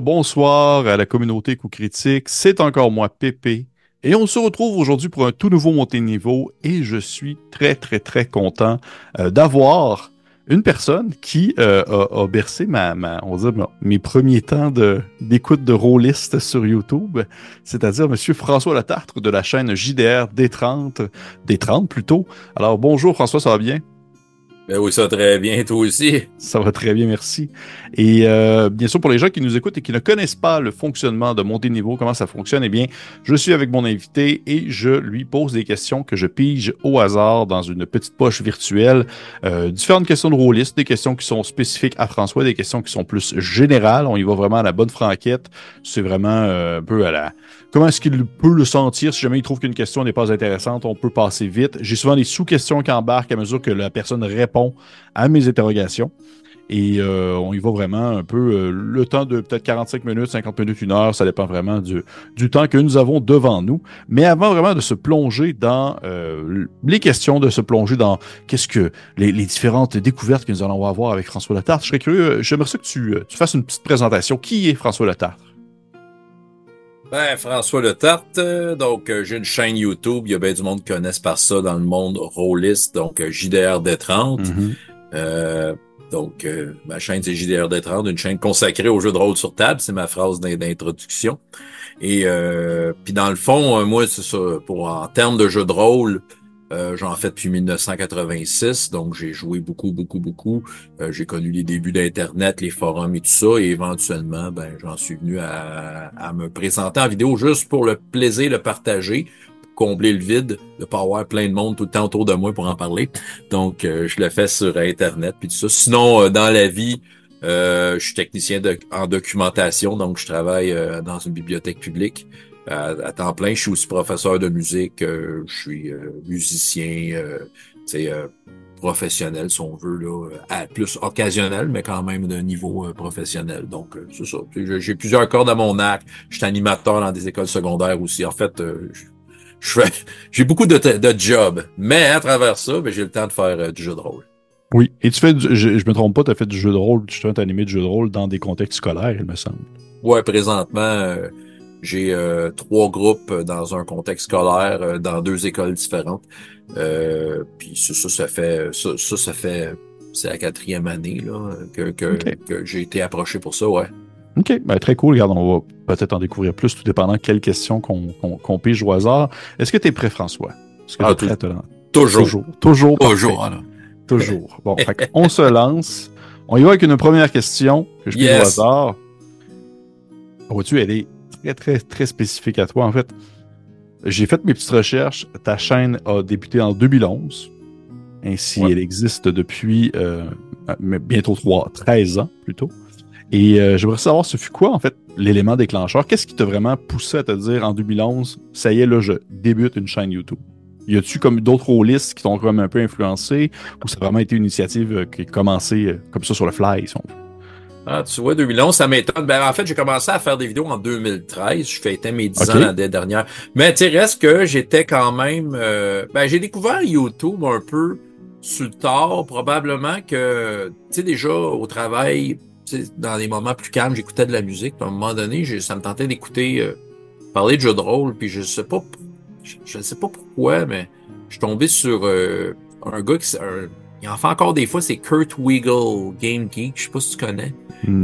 bonsoir à la communauté Coup Critique. C'est encore moi, Pépé. Et on se retrouve aujourd'hui pour un tout nouveau montée niveau. Et je suis très, très, très content euh, d'avoir une personne qui euh, a, bercé ma, on mes premiers temps d'écoute de, de sur YouTube, c'est-à-dire M. François Latartre de la chaîne JDR D30, D30 plutôt. Alors bonjour François, ça va bien? Ben oui, ça va très bien, toi aussi. Ça va très bien, merci. Et euh, bien sûr, pour les gens qui nous écoutent et qui ne connaissent pas le fonctionnement de montée de niveau, comment ça fonctionne, eh bien, je suis avec mon invité et je lui pose des questions que je pige au hasard dans une petite poche virtuelle. Euh, différentes questions de rôliste, des questions qui sont spécifiques à François, des questions qui sont plus générales. On y va vraiment à la bonne franquette. C'est vraiment euh, un peu à la Comment est-ce qu'il peut le sentir si jamais il trouve qu'une question n'est pas intéressante? On peut passer vite. J'ai souvent des sous-questions qui embarquent à mesure que la personne répond à mes interrogations. Et euh, on y va vraiment un peu euh, le temps de peut-être 45 minutes, 50 minutes, une heure, ça dépend vraiment du, du temps que nous avons devant nous. Mais avant vraiment de se plonger dans euh, les questions, de se plonger dans qu'est-ce que les, différentes découvertes que nous allons avoir avec François Letarte, je serais curieux, j'aimerais que tu, tu fasses une petite présentation. Qui est François Letarte? Ben, François Le Tarte, euh, donc euh, j'ai une chaîne YouTube, il y a bien du monde qui connaissent par ça dans le monde rôliste, donc euh, JDR D30. Mm-hmm. donc ma chaîne c'est JDR D30, une chaîne consacrée aux jeux de rôle sur table, c'est ma phrase d'introduction. Et puis dans le fond, moi c'est ça, pour en termes de jeux de rôle, euh, J'en fais depuis 1986, donc j'ai joué beaucoup, beaucoup, beaucoup. Euh, j'ai connu les débuts d'Internet, les forums et tout ça, et éventuellement, ben, j'en suis venu à, à, me présenter en vidéo juste pour le plaisir de partager, pour combler le vide, de pas avoir plein de monde tout le temps autour de moi pour en parler. Donc, euh, je le fais sur Internet puis tout ça. Sinon, euh, dans la vie, je suis technicien de, en documentation, donc je travaille dans une bibliothèque publique à, temps plein. Je suis aussi professeur de musique, euh, je suis euh, musicien, euh, professionnel, si on veut, là, à plus occasionnel, mais quand même d'un niveau professionnel. Donc, c'est ça. J'ai plusieurs cordes à mon arc. Je suis animateur dans des écoles secondaires aussi. En fait, j'ai beaucoup de, de jobs, mais à travers ça, ben, j'ai le temps de faire du jeu de rôle. Oui, et tu fais, je, je me trompe pas, tu as fait du jeu de rôle, tu as animé du jeu de rôle dans des contextes scolaires, il me semble. Ouais, présentement, j'ai euh, trois groupes dans un contexte scolaire, euh, dans deux écoles différentes. Euh, puis ça, ça, fait ça, ça, fait c'est la quatrième année là, que, que, que j'ai été approché pour ça, ouais. OK, ben, très cool. Regarde, on va peut-être en découvrir plus, tout dépendant de quelles questions qu'on qu pige au hasard. Est-ce que tu es prêt, François? Est-ce que ah, tu es prêt Toujours. Toujours. Toujours. Toujours. Toujours. Bon, on se lance. On y va avec une première question que je pige au hasard. Vois-tu, elle est très, très, très spécifique à toi. En fait, j'ai fait mes petites recherches. Ta chaîne a débuté en 2011. Ainsi, elle existe depuis euh, bientôt 3, 13 ans plutôt. Et euh, j'aimerais savoir, ce fut quoi, en fait, l'élément déclencheur? Qu'est-ce qui t'a vraiment poussé à te dire en 2011, ça y est, là, je débute une chaîne YouTube? Y a-tu comme d'autres rôlistes qui t'ont quand même un peu influencé ou ça a vraiment été une initiative euh, qui a commencé comme ça sur le fly, si on veut? Ah, tu vois, 2011, ça m'étonne. Ben, en fait, j'ai commencé à faire des vidéos en 2013. Je fêtais mes 10 ans l'année dernière. Mais tu reste que j'étais quand même... Euh, ben, j'ai découvert YouTube un peu sur le tard. Probablement que, tu sais, déjà au travail, dans des moments plus calmes, j'écoutais de la musique. à un moment donné, ça me tentait d'écouter euh, parler de jeux de rôle. Puis je sais pas... Je, ne sais pas pourquoi, mais je suis tombé sur euh, un gars qui... il en fait encore des fois, c'est Kurt Wiggle, Game Geek. Je sais pas si tu connais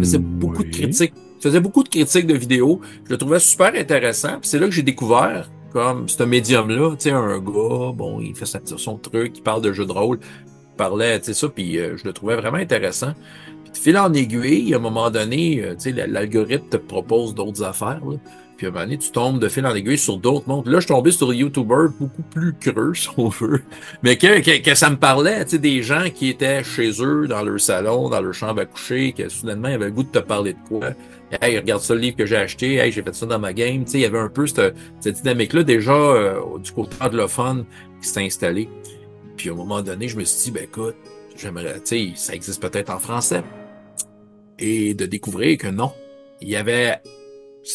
faisait beaucoup de critiques. faisait beaucoup de critiques de vidéos. Je le trouvais super intéressant. c'est là que j'ai découvert comme ce médium-là, tu sais, un gars, bon, il fait son truc, il parle de jeux de rôle, il parlait, tu sais, ça, puis euh, je le trouvais vraiment intéressant. Puis de fil en aiguille, à un moment donné, euh, tu sais, l'algorithme te propose d'autres affaires. Là. Puis à un moment donné, tu tombes de fil en aiguille sur d'autres mondes. Là, je tombé sur des YouTubers beaucoup plus creux, si on veut. Mais que, que, que ça me parlait, tu sais, des gens qui étaient chez eux, dans leur salon, dans leur chambre à coucher, que soudainement, ils avaient le goût de te parler de quoi. Hey, regarde ça, le livre que j'ai acheté. Hey, j'ai fait ça dans ma game. Tu sais, il y avait un peu cette, cette dynamique-là déjà euh, du côté anglophone qui s'est installé. Puis à un moment donné, je me suis dit, ben écoute, j'aimerais, tu sais, ça existe peut-être en français. Et de découvrir que non. Il y avait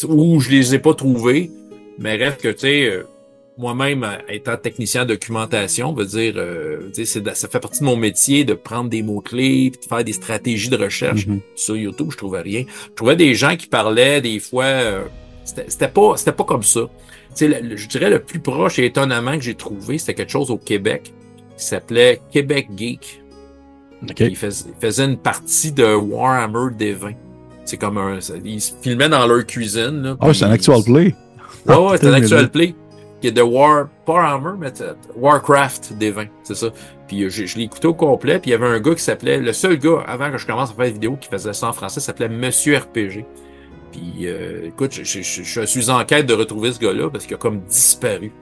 ou je les ai pas trouvés, mais reste que, tu sais, euh, moi-même, étant technicien de documentation, veut dire, euh, ça fait partie de mon métier de prendre des mots-clés, de faire des stratégies de recherche. Mm-hmm. Sur YouTube, je trouvais rien. Je trouvais des gens qui parlaient des fois, euh, c'était pas, c'était pas comme ça. Le, je dirais le plus proche et étonnamment que j'ai trouvé, c'était quelque chose au Québec qui s'appelait Québec Geek. Okay. Il, faisait, une partie de Warhammer des 20 c'est comme un. Ils se filmaient dans leur cuisine. Là, oh, c'est un actual play. Ouais, ouais, c'est un actual play. Qui est de War, pas Armor, mais Warcraft des 20, c'est ça. Puis euh, je, je l'ai écouté au complet, puis il y avait un gars qui s'appelait, le seul gars, avant que je commence à faire des vidéos, qui faisait ça en français, s'appelait Monsieur RPG. Puis euh, écoute, je, je, je, suis en quête de retrouver ce gars-là, parce qu'il a comme disparu.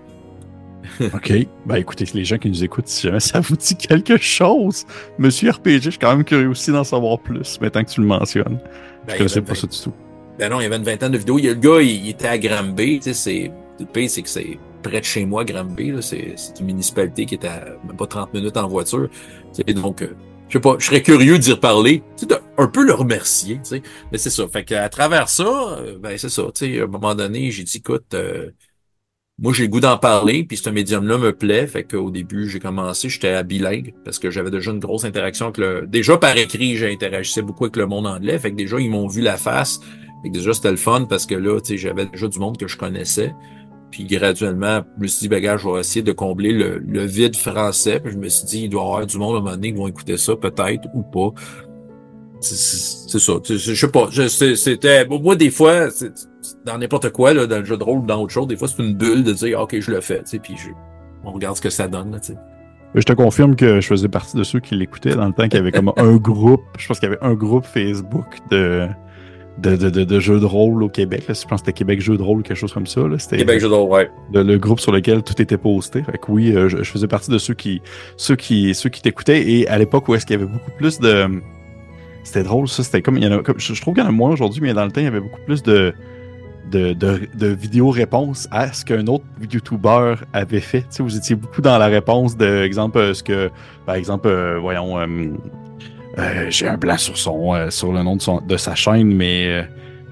OK. Ben écoutez, les gens qui nous écoutent, si jamais ça vous dit quelque chose, Monsieur RPG, je suis quand même curieux aussi d'en savoir plus, maintenant que tu le mentionnes. Ben, je connaissais pas ça du tout. Ben non, il y avait une vingtaine de vidéos. Il y a le gars, il, était à Granby. Tu sais, c'est, le pays, c'est que c'est près de chez moi, Granby. C'est, c'est une municipalité qui est à même pas 30 minutes en voiture. sais, donc, euh, je sais pas, je serais curieux d'y reparler. Tu sais, un peu le remercier, tu sais. Mais c'est ça. Fait qu'à travers ça, euh, ben c'est ça. Tu sais, à un moment donné, j'ai dit, écoute, euh, moi, j'ai le goût d'en parler, puis ce médium-là me plaît. Fait qu'au début, j'ai commencé, j'étais à bilingue, parce que j'avais déjà une grosse interaction avec le... Déjà, par écrit, j'ai interagissé beaucoup avec le monde anglais. Fait que déjà, ils m'ont vu la face. Fait que déjà, c'était le fun, parce que là, tu sais, j'avais déjà du monde que je connaissais. Puis graduellement, je me suis dit, ben gars, je vais essayer de combler le, le vide français. Puis je me suis dit, il doit y avoir du monde à un moment donné qui vont écouter ça, peut-être, ou pas. C'est ça. Je sais pas. C'était. Moi, des fois, dans n'importe quoi, là, dans le jeu de rôle ou dans autre chose, des fois, c'est une bulle de dire OK, je le fais. Puis je, on regarde ce que ça donne. Là, je te confirme que je faisais partie de ceux qui l'écoutaient dans le temps qu'il y avait comme un groupe. Je pense qu'il y avait un groupe Facebook de. De, de, de, jeux de rôle au Québec. Je pense que c'était Québec Jeux de rôle ou quelque chose comme ça. C'était Québec Jeux de rôle, ouais. Le, groupe sur lequel tout était posté. Fait que oui, euh, je, je, faisais partie de ceux qui ceux qui ceux qui t'écoutaient. Et à l'époque où est-ce qu'il y avait beaucoup plus de c'était drôle, ça. C'était comme, il y en a, comme, je, trouve qu'il y en a moins aujourd'hui, mais dans le temps, il y avait beaucoup plus de, de, de, vidéos-réponses à ce qu'un autre YouTuber avait fait. Tu sais, vous étiez beaucoup dans la réponse de, exemple, euh, ce que, par exemple, euh, voyons, euh, j'ai un blanc sur son, sur le nom de, son, de sa chaîne, mais,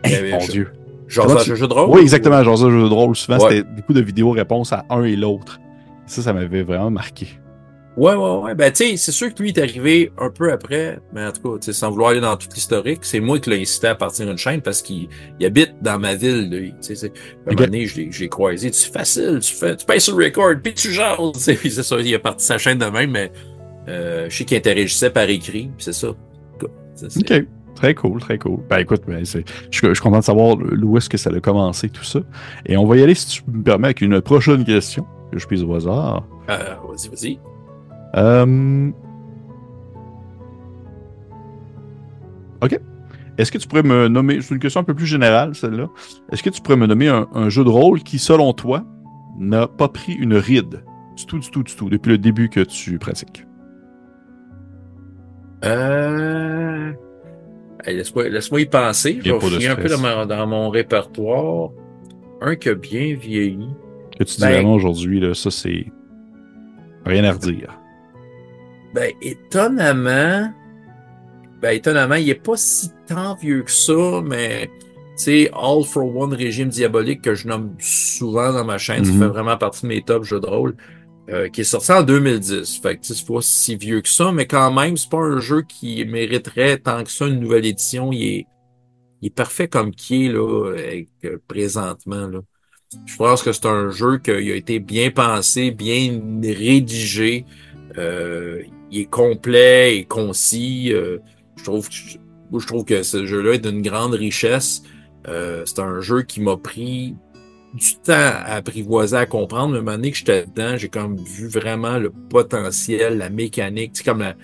mon Dieu. Genre ça, jeu de rôle? Oui, exactement, genre ça, jeu de rôle. Souvent, c'était beaucoup de vidéos-réponses à un et l'autre. Ça, ça m'avait vraiment marqué. Ouais, ouais, ouais. Ben, tu sais, c'est sûr que lui est arrivé un peu après, mais en tout cas, sans vouloir aller dans tout l'historique, c'est moi qui l'ai incité à partir d'une chaîne parce qu'il habite dans ma ville, lui. Tu sais, un moment donné, je l'ai croisé. C'est facile, tu fais, tu payes sur le record, puis tu jases. c'est ça, il a parti sa chaîne de même, mais euh, je sais qu'il interagissait par écrit, c'est ça. OK. Très cool, très cool. Ben écoute, ben, je, je, suis content de savoir où est-ce que ça a commencé, tout ça. Et on va y aller, si tu me permets, avec une prochaine question que je pise au hasard. Euh, vas-y, vas-y. Euh, OK. Est-ce que tu pourrais me nommer, c'est une question un peu plus générale, celle-là. Est-ce que tu pourrais me nommer un, jeu de rôle qui, selon toi, n'a pas pris une ride? Du tout, du tout, du tout, depuis le début que tu pratiques? Euh... Laisse-moi y penser. Je vais un peu dans, mon répertoire. Un qui a bien vieilli. Que tu dis ben vraiment aujourd'hui, ça, c'est rien à redire. Ben, étonnamment, ben, étonnamment, il est pas si tant vieux que ça, mais, tu sais, All for One Régime Diabolique, que je nomme souvent dans ma chaîne, ça mhm. fait vraiment partie de mes top jeux de rôle, euh, qui est sorti en 2010. Fait que, c'est pas si vieux que ça, mais quand même, c'est pas un jeu qui mériterait tant que ça une nouvelle édition. Il est, il est parfait comme qui est, là, avec, euh, présentement, là. Je pense que c'est un jeu qui a été bien pensé, bien rédigé. Euh, il est complet et concis. Euh, je trouve, je trouve que ce jeu-là est d'une grande richesse. Euh, c'est un jeu qui m'a pris du temps à apprivoiser, à comprendre. Mais à un moment donné que j'étais dedans, j'ai comme vu vraiment le potentiel, la mécanique, tu sais, comme la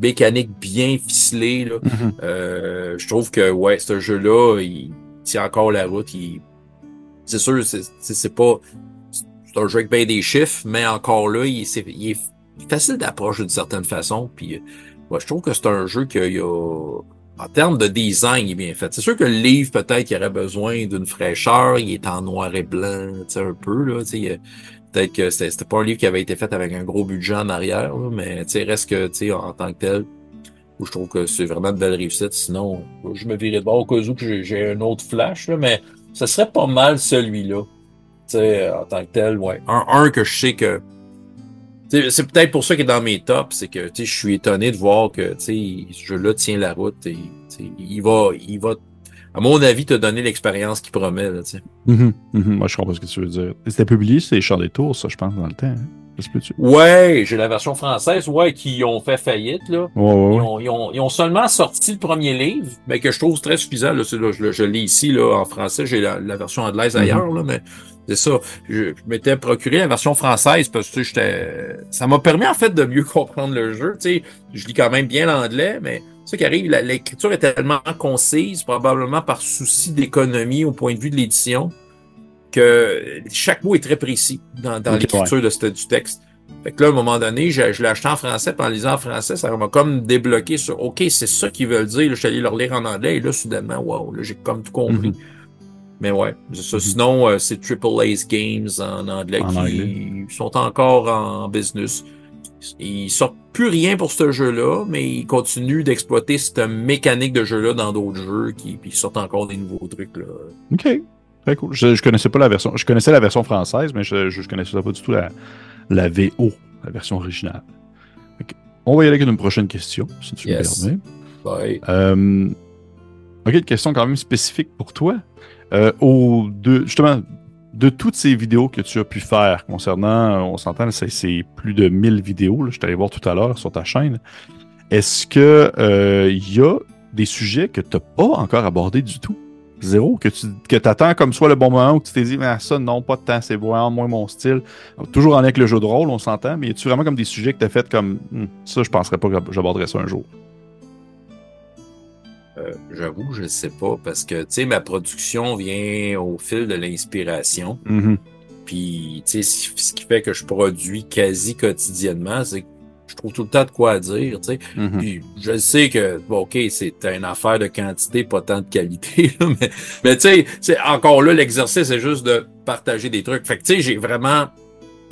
mécanique bien ficelée. Là. Mm-hmm. euh, je trouve que ouais, ce jeu-là, il tient encore la route. Il, c'est sûr, c'est pas. C'est un jeu avec bien des chiffres, mais encore là, il, est, il est facile d'approche d'une certaine façon. Puis, moi, je trouve que c'est un jeu qu'il y a. En termes de design, il est bien fait. C'est sûr que le livre, peut-être, il aurait besoin d'une fraîcheur. Il est en noir et blanc, tu sais, un peu, là. Tu sais, peut-être que c'était pas un livre qui avait été fait avec un gros budget en arrière, mais tu sais, reste que, tu sais, en tant que tel, je trouve que c'est vraiment une belle réussite. Sinon, je me virais de voir au cas où j'ai un autre flash, là, mais ce serait pas mal celui-là. Tu sais, en tant que tel, ouais. Un, un que je sais que c'est peut-être pour ça qu'il est dans mes tops, c'est que je suis étonné de voir que ce jeu-là tient la route et il va, il va, à mon avis, te donner l'expérience qu'il promet. Là, mm Moi, je comprends ce que tu veux dire. C'était publié, c'est Champs des Tours, ça, je pense, dans le temps. Hein? Ouais, j'ai la version française, ouais, qui ont fait faillite, là. Ouais, ouais, ils, ont, ils, ont, ils, ont, seulement sorti le premier livre, mais que je trouve très suffisant, là. là je, je l'ai ici, là, en français, j'ai la, la, version anglaise ailleurs, mm-hmm. là, mais c'est ça. Je, m'étais procuré la version française parce que j'étais. Ça m'a permis en fait de mieux comprendre le jeu. Tu sais, je lis quand même bien l'anglais, mais ce qui arrive, l'écriture est tellement concise, probablement par souci d'économie au point de vue de l'édition, que chaque mot est très précis dans, dans l'écriture de du texte. Fait que là, à un moment donné, je, je l'ai acheté en français, puis en lisant en français, ça m'a comme débloqué sur OK, c'est ça qu'ils veulent dire. Là, je suis allé leur lire en anglais, et là, soudainement, wow, là, j'ai comme tout compris. Mm-hmm. Mais ouais, ça. Mhm. Sinon, euh, c'est Triple Ace Games en anglais qui sont encore en business. Ils sortent plus rien pour ce jeu-là, mais ils continuent d'exploiter cette mécanique de jeu-là dans d'autres jeux qui puis ils sortent encore des nouveaux trucs. Là. OK. Très cool. Je, je connaissais pas la version. Je connaissais la version française, mais je, je connaissais pas du tout la, la VO, la version originale. On va y aller avec une prochaine question, si tu yes. me permets. Euh, ok, une question quand même spécifique pour toi. Euh, justement, de toutes ces vidéos que tu as pu faire concernant, on s'entend, c'est plus de 1000 vidéos, je allé voir tout à l'heure sur ta chaîne. Est-ce que il euh, y a des sujets que tu n'as pas encore abordés du tout? Zéro, que tu que attends comme soit le bon moment où tu t'es dit, mais ça, non, pas de temps, c'est vraiment moins mon style. toujours en avec le jeu de rôle, on s'entend, mais y a-tu vraiment comme des sujets que tu as fait comme, hmm, ça, je penserais pas que j'aborderais ça un jour? Euh, j'avoue, je ne sais pas, parce que, tu sais, ma production vient au fil de l'inspiration. Mm-hmm. Puis, tu sais, ce qui fait que je produis quasi quotidiennement, c'est que je trouve tout le temps de quoi dire, tu sais. Mm-hmm. Puis, je sais que, bon, OK, c'est une affaire de quantité, pas tant de qualité, mais, mais tu sais, encore là, l'exercice, c'est juste de partager des trucs. Fait que, tu sais, j'ai vraiment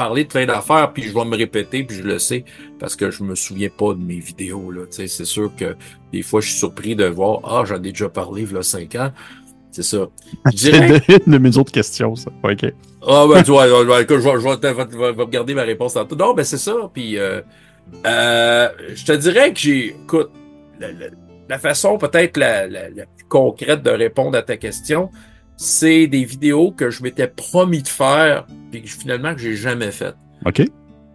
parler de plein d'affaires, puis je vais me répéter, puis je le sais, parce que je me souviens pas de mes vidéos. Là. C'est sûr que des fois, je suis surpris de voir Ah, j'en ai déjà parlé il y a cinq ans. C'est ça. Je dirais... une de mes autres questions, ça. OK. Ah, ben, tu vois, je, vais, regarder ma réponse tantôt. Non, ben, c'est ça. Puis, euh, euh, je te dirais que j'ai. Écoute, la, façon peut-être la, la, la, plus concrète de répondre à ta question, c'est des vidéos que je m'étais promis de faire, puis finalement que j'ai jamais fait. OK.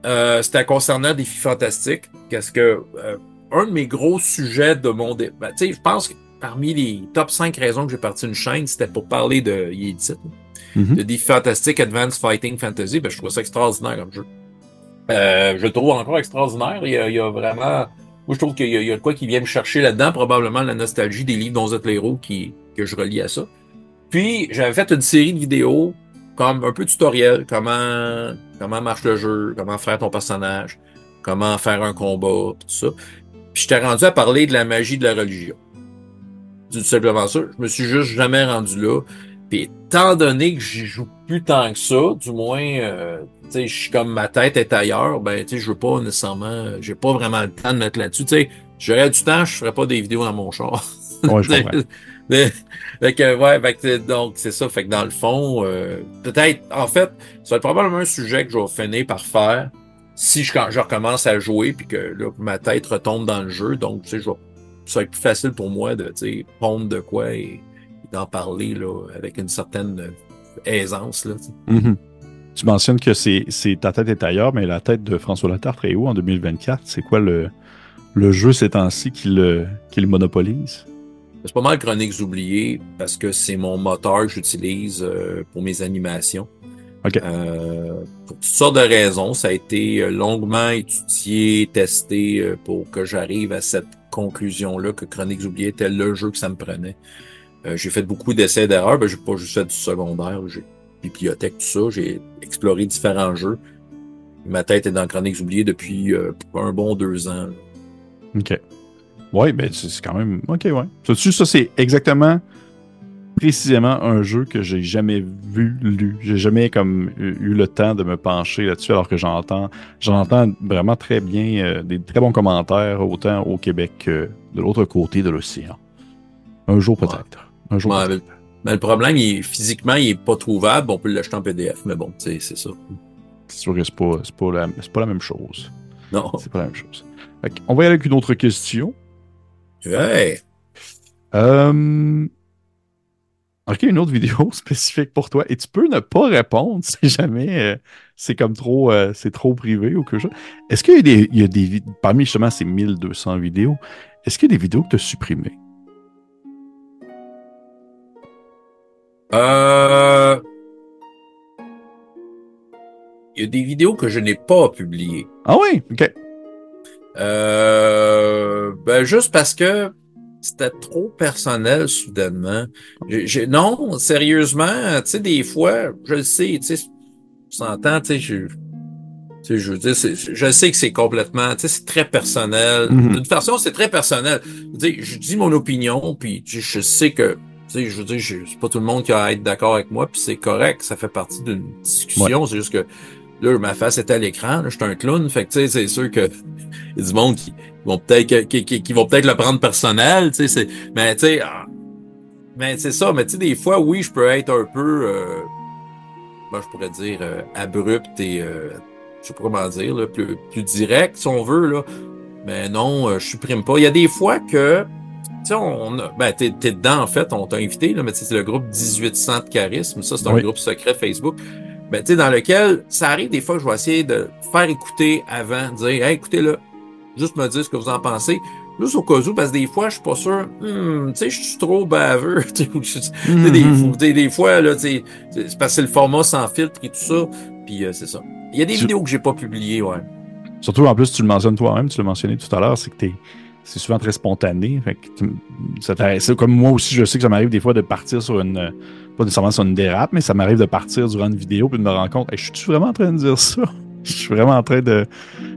Euh, c'était concernant des filles fantastiques, parce que euh, un de mes gros sujets de mon... Ben, tu sais, je pense que parmi les top 5 raisons que j'ai parti une chaîne, c'était pour parler de... Il mm-hmm. de défis fantastiques Advanced Fighting Fantasy. Ben, je trouve ça extraordinaire comme jeu. Euh, je le trouve encore extraordinaire. Il y a, il y a vraiment... Moi, je trouve qu'il y, a de quoi qui vient me chercher là-dedans, probablement la nostalgie des livres dont vous héros qui, que je relie à ça. Puis, j'avais fait une série de vidéos comme un peu tutoriel, comment, comment marche le jeu, comment faire ton personnage, comment faire un combat, tout ça. Puis, j'étais rendu à parler de la magie de la religion. Tout simplement ça. Je me suis juste jamais rendu là. Puis, étant donné que j'y joue plus tant que ça, du moins, euh, tu sais, je suis comme ma tête est ailleurs, ben, tu sais, je veux pas nécessairement, j'ai pas vraiment le temps de mettre là-dessus. Tu sais, j'aurais du temps, je ferais pas des vidéos dans mon char. Ouais, je. donc, c'est ça. Fait que dans le fond, euh, peut-être, en fait, ça va être probablement un sujet que je vais finir par faire si je, recommence à jouer puis que là, ma tête retombe dans le jeu. Donc, tu sais, je vais, ça va être plus facile pour moi de, tu sais, pondre de quoi et, d'en parler, là, avec une certaine aisance, là. Mm-hmm. Tu mentionnes que c'est, ta tête est ailleurs, mais la tête de François Latartre est où en 2024? C'est quoi le, le jeu ces temps-ci qui monopolise? C'est pas mal Chroniques oubliées parce que c'est mon moteur que j'utilise euh, pour mes animations. Euh, pour toutes sortes de raisons, ça a été euh, longuement étudié, testé pour que j'arrive à cette conclusion-là que Chroniques oubliées était le jeu que ça me prenait. j'ai fait beaucoup d'essais d'erreurs, ben, j'ai pas juste fait du secondaire, j'ai bibliothèque, tout ça. J'ai exploré différents jeux. Ma tête est dans Chroniques oubliées depuis euh, un bon deux ans. OK. Ouais, ben c'est quand même. OK, ouais. Ça, ça c'est exactement précisément un jeu que j'ai jamais vu, lu. J'ai jamais comme eu le temps de me pencher là-dessus, alors que j'entends j'entends vraiment très bien euh, des très bons commentaires, autant au Québec que de l'autre côté de l'océan. Un jour peut-être. Un jour peut-être. Mais, le problème, il physiquement, il est pas trouvable. On peut l'acheter en PDF, mais bon, c'est ça. C'est sûr que c'est pas, pas, la, pas la même chose. Non. C'est pas la même chose. on va y aller avec une autre question. Ouais. Euh, OK, une autre vidéo spécifique pour toi. Et tu peux ne pas répondre si jamais euh, c'est comme trop, euh, c'est trop privé ou quelque chose. Est-ce qu'il y a des, il y a des parmi justement ces 1200 vidéos, est-ce qu'il y a des vidéos que tu as supprimées? Euh... Il y a des vidéos que je n'ai pas publiées. Ah oui? OK. Euh... Ben, juste parce que c'était trop personnel soudainement. non, sérieusement, tu sais, des fois, je le sais, tu sais, s'entend, tu sais, je, je veux dire, je sais que c'est complètement, tu sais, c'est très personnel. Mm-hmm. D'une façon, c'est très personnel. Je, je dis mon opinion, puis je sais que, tu sais, je veux dire, c'est pas tout le monde qui va être d'accord avec moi, puis c'est correct, ça fait partie d'une discussion. C'est juste que là, ma face était à l'écran, je suis un clown, fait que tu sais, c'est sûr que y a du monde qui vont peut-être qui, qui, vont peut-être le prendre personnel, tu sais, mais tu sais, ah, mais c'est ça, mais tu sais, des fois, oui, je peux être un peu, euh, ben, je pourrais dire euh, abrupt et euh, je sais pas comment dire, là, plus, plus direct, si on veut, là. Mais non, euh, je supprime pas. Il y a des fois que, tu sais, on a, ben, t'es, t'es dedans, en fait, on t'a invité, là, mais c'est le groupe 1800 de charisme. Ça, c'est un groupe secret Facebook. Ben, tu sais, dans lequel ça arrive des fois que je vais essayer de faire écouter avant, dire, hey, écoutez, là, juste me dire ce que vous en pensez. Juste au cas où, parce que des fois, je suis pas sûr, hmm, tu sais, je suis trop baveux. Mm-hmm. des, des, fois, là, c'est parce que c'est le format sans filtre et tout ça. Puis euh, c'est ça. Il y a des vidéos que j'ai pas publiées, ouais. Surtout, en plus, tu le mentionnes toi-même, tu l'as mentionné tout à l'heure, c'est que t'es c'est souvent très spontané. Fait que comme moi aussi, je sais que ça m'arrive des fois de partir sur une. Pas nécessairement sur une dérape, mais ça m'arrive de partir durant une vidéo puis de me rendre compte, je suis vraiment en train de dire ça? je suis vraiment en train de,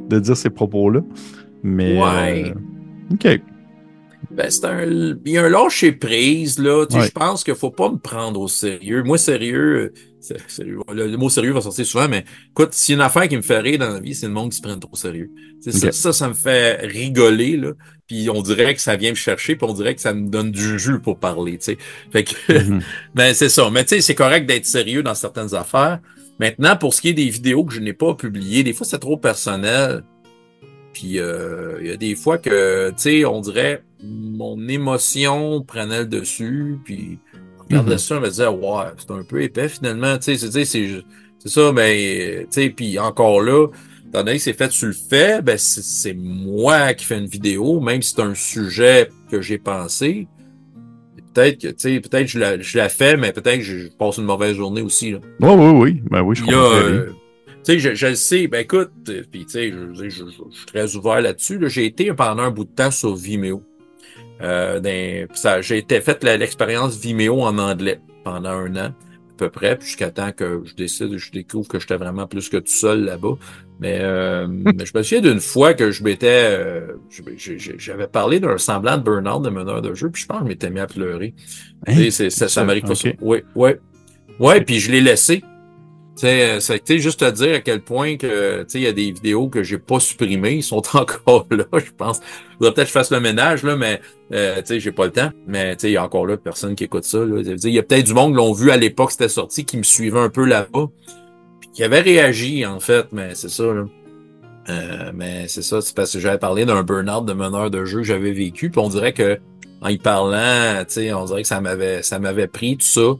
de dire ces propos-là. Mais. Ouais. Euh, OK. Ben, c'est un. Il y a un lâcher prise, là. Tu sais, Je pense qu'il faut pas me prendre au sérieux. Moi, sérieux, le, mot sérieux va sortir souvent, mais écoute, s'il y a une affaire qui me fait rire dans la vie, c'est le monde qui se prend trop sérieux. Ça, ça, ça me fait rigoler, là. Puis on dirait que ça vient me chercher, puis on dirait que ça me donne du jus pour parler, tu sais. Fait que, mm-hmm. ben c'est ça. Mais tu sais, c'est correct d'être sérieux dans certaines affaires. Maintenant, pour ce qui est des vidéos que je n'ai pas publiées, des fois c'est trop personnel. Puis euh, il y a des fois que, tu sais, on dirait mon émotion prenait le dessus, puis regardais mm ça, je me disais, ouais, c'est un peu épais finalement, tu sais, c'est ça, mais, tu sais, puis encore là, étant donné que c'est fait, tu le fais, ben c'est moi qui fais une vidéo, même si c'est un sujet que j'ai pensé. Peut-être que, tu sais, peut-être je la, je la fais, mais peut-être que je passe une mauvaise journée aussi, là. Oui, oui, oui, ben oui, je comprends. Tu sais, je, je, le sais, ben écoute, euh, puis tu sais, je, je, je, suis très ouvert là-dessus. Là. J'ai été pendant un bout de temps sur Vimeo. Euh, j'ai été fait l'expérience Vimeo en anglais pendant un an à peu près, jusqu'à temps que je décide, je découvre que j'étais vraiment plus que tout seul là-bas. Mais, euh, mais je me souviens d'une fois que je m'étais, euh, j'avais parlé d'un semblant de burn-out de meneur de jeu, puis je pense que je m'étais mis à pleurer. Hein? ça, ça m'arrive pas ça. Oui, oui. Ouais, puis je l'ai laissé. Euh, c'est juste à dire à quel point que il y a des vidéos que j'ai pas supprimées, ils sont encore là, je pense. Faudrait peut-être que je fasse le ménage, là, mais euh, j'ai pas le temps. Mais il y a encore là personne qui écoute ça. Il y a peut-être du monde qui l'ont vu à l'époque c'était sorti, qui me suivait un peu là-bas, puis qui avait réagi, en fait, mais c'est ça. Là. Euh, mais c'est ça, c'est parce que j'avais parlé d'un burn-out de meneur de jeu que j'avais vécu, puis on dirait que en y parlant, on dirait que ça m'avait ça m'avait pris tout ça.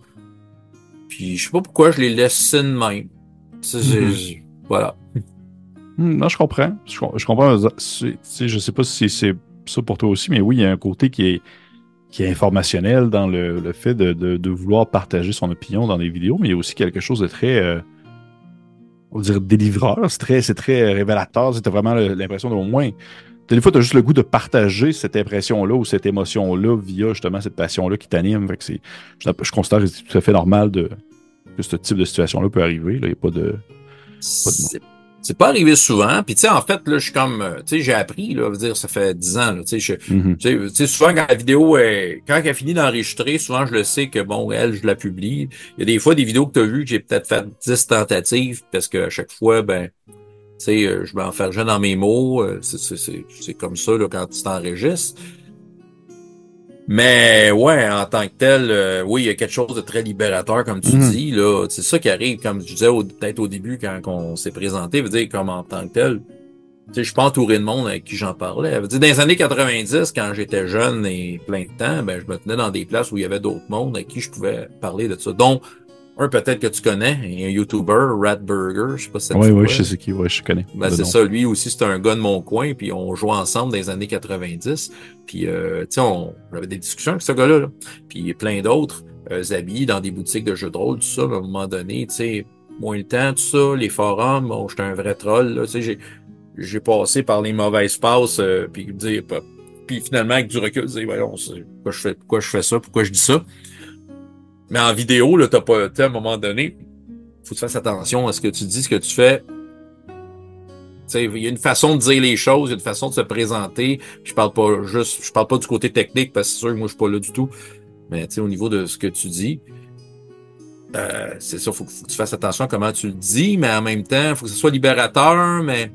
Puis je sais pas pourquoi je les laisse de même. Mhm. Voilà. Hmm, non, je comprends. Je, comprends. Je sais pas si c'est ça pour toi aussi, mais oui, il y a un côté qui est, qui est informationnel dans le, fait de, vouloir partager son opinion dans des vidéos, mais il y a aussi quelque chose de très, euh, on va dire, délivreur. C'est très, très révélateur. C'était vraiment l'impression d'au moins. Des fois, tu as juste le goût de partager cette impression-là ou cette émotion-là via justement cette passion-là qui t'anime. Je, je considère que c'est tout à fait normal de, que ce type de situation-là peut arriver. Il n'y a pas de. C'est pas arrivé souvent. Puis tu sais, en fait, là, je suis comme, euh, tu sais, j'ai appris, là, veux dire, ça fait dix ans, là, tu sais, mm-hmm. tu sais, souvent quand la vidéo est, quand elle finit d'enregistrer, souvent je le sais que bon, elle, je la publie. Il y a des fois des vidéos que tu as vues que j'ai peut-être fait dix tentatives parce que à chaque fois, ben, sais, euh, je m'enfergeais dans mes mots. Euh, c'est comme ça là, quand tu t'enregistres. Mais ouais, en tant que tel, euh, oui, il y a quelque chose de très libérateur, comme tu mhm. dis. là. C'est ça qui arrive, comme je disais peut-être au début quand on s'est présenté, veut dire comme en tant que tel. Tu sais, je suis pas entouré de monde avec qui j'en parlais. Veut dire, dans les années 90, quand j'étais jeune et plein de temps, ben, je me tenais dans des places où il y avait d'autres mondes avec qui je pouvais parler de ça. Donc, un peut-être que tu connais, un YouTuber, Ratburger, je sais pas si ça Oui, oui, je sais qui, ouais, je connais. Ben, c'est ça, lui aussi, c'est un gars de mon coin, puis on jouait ensemble dans les années 90. Puis, euh, tu sais, on avait des discussions avec ce gars-là, là. puis plein d'autres, euh, Zabi, dans des boutiques de jeux de rôle, tout ça, à un moment donné, tu sais, moins le temps, tout ça, les forums, bon, j'étais un vrai troll, là, tu sais, j'ai, j'ai passé par les mauvaises passes, euh, puis dire, puis finalement, avec du recul, dire, voyons, pourquoi je fais, pourquoi je fais ça, pourquoi je dis ça? Mais en vidéo, là, t'as pas, à un moment donné, faut que tu fasses attention à ce que tu dis, ce que tu fais. Il y a une façon de dire les choses, il y a une façon de se présenter. Je parle pas juste, je parle pas du côté technique parce que c'est sûr que moi je suis pas là du tout. Mais au niveau de ce que tu dis, euh, c'est ça, faut, faut que tu fasses attention à comment tu le dis, mais en même temps, faut que ce soit libérateur, mais.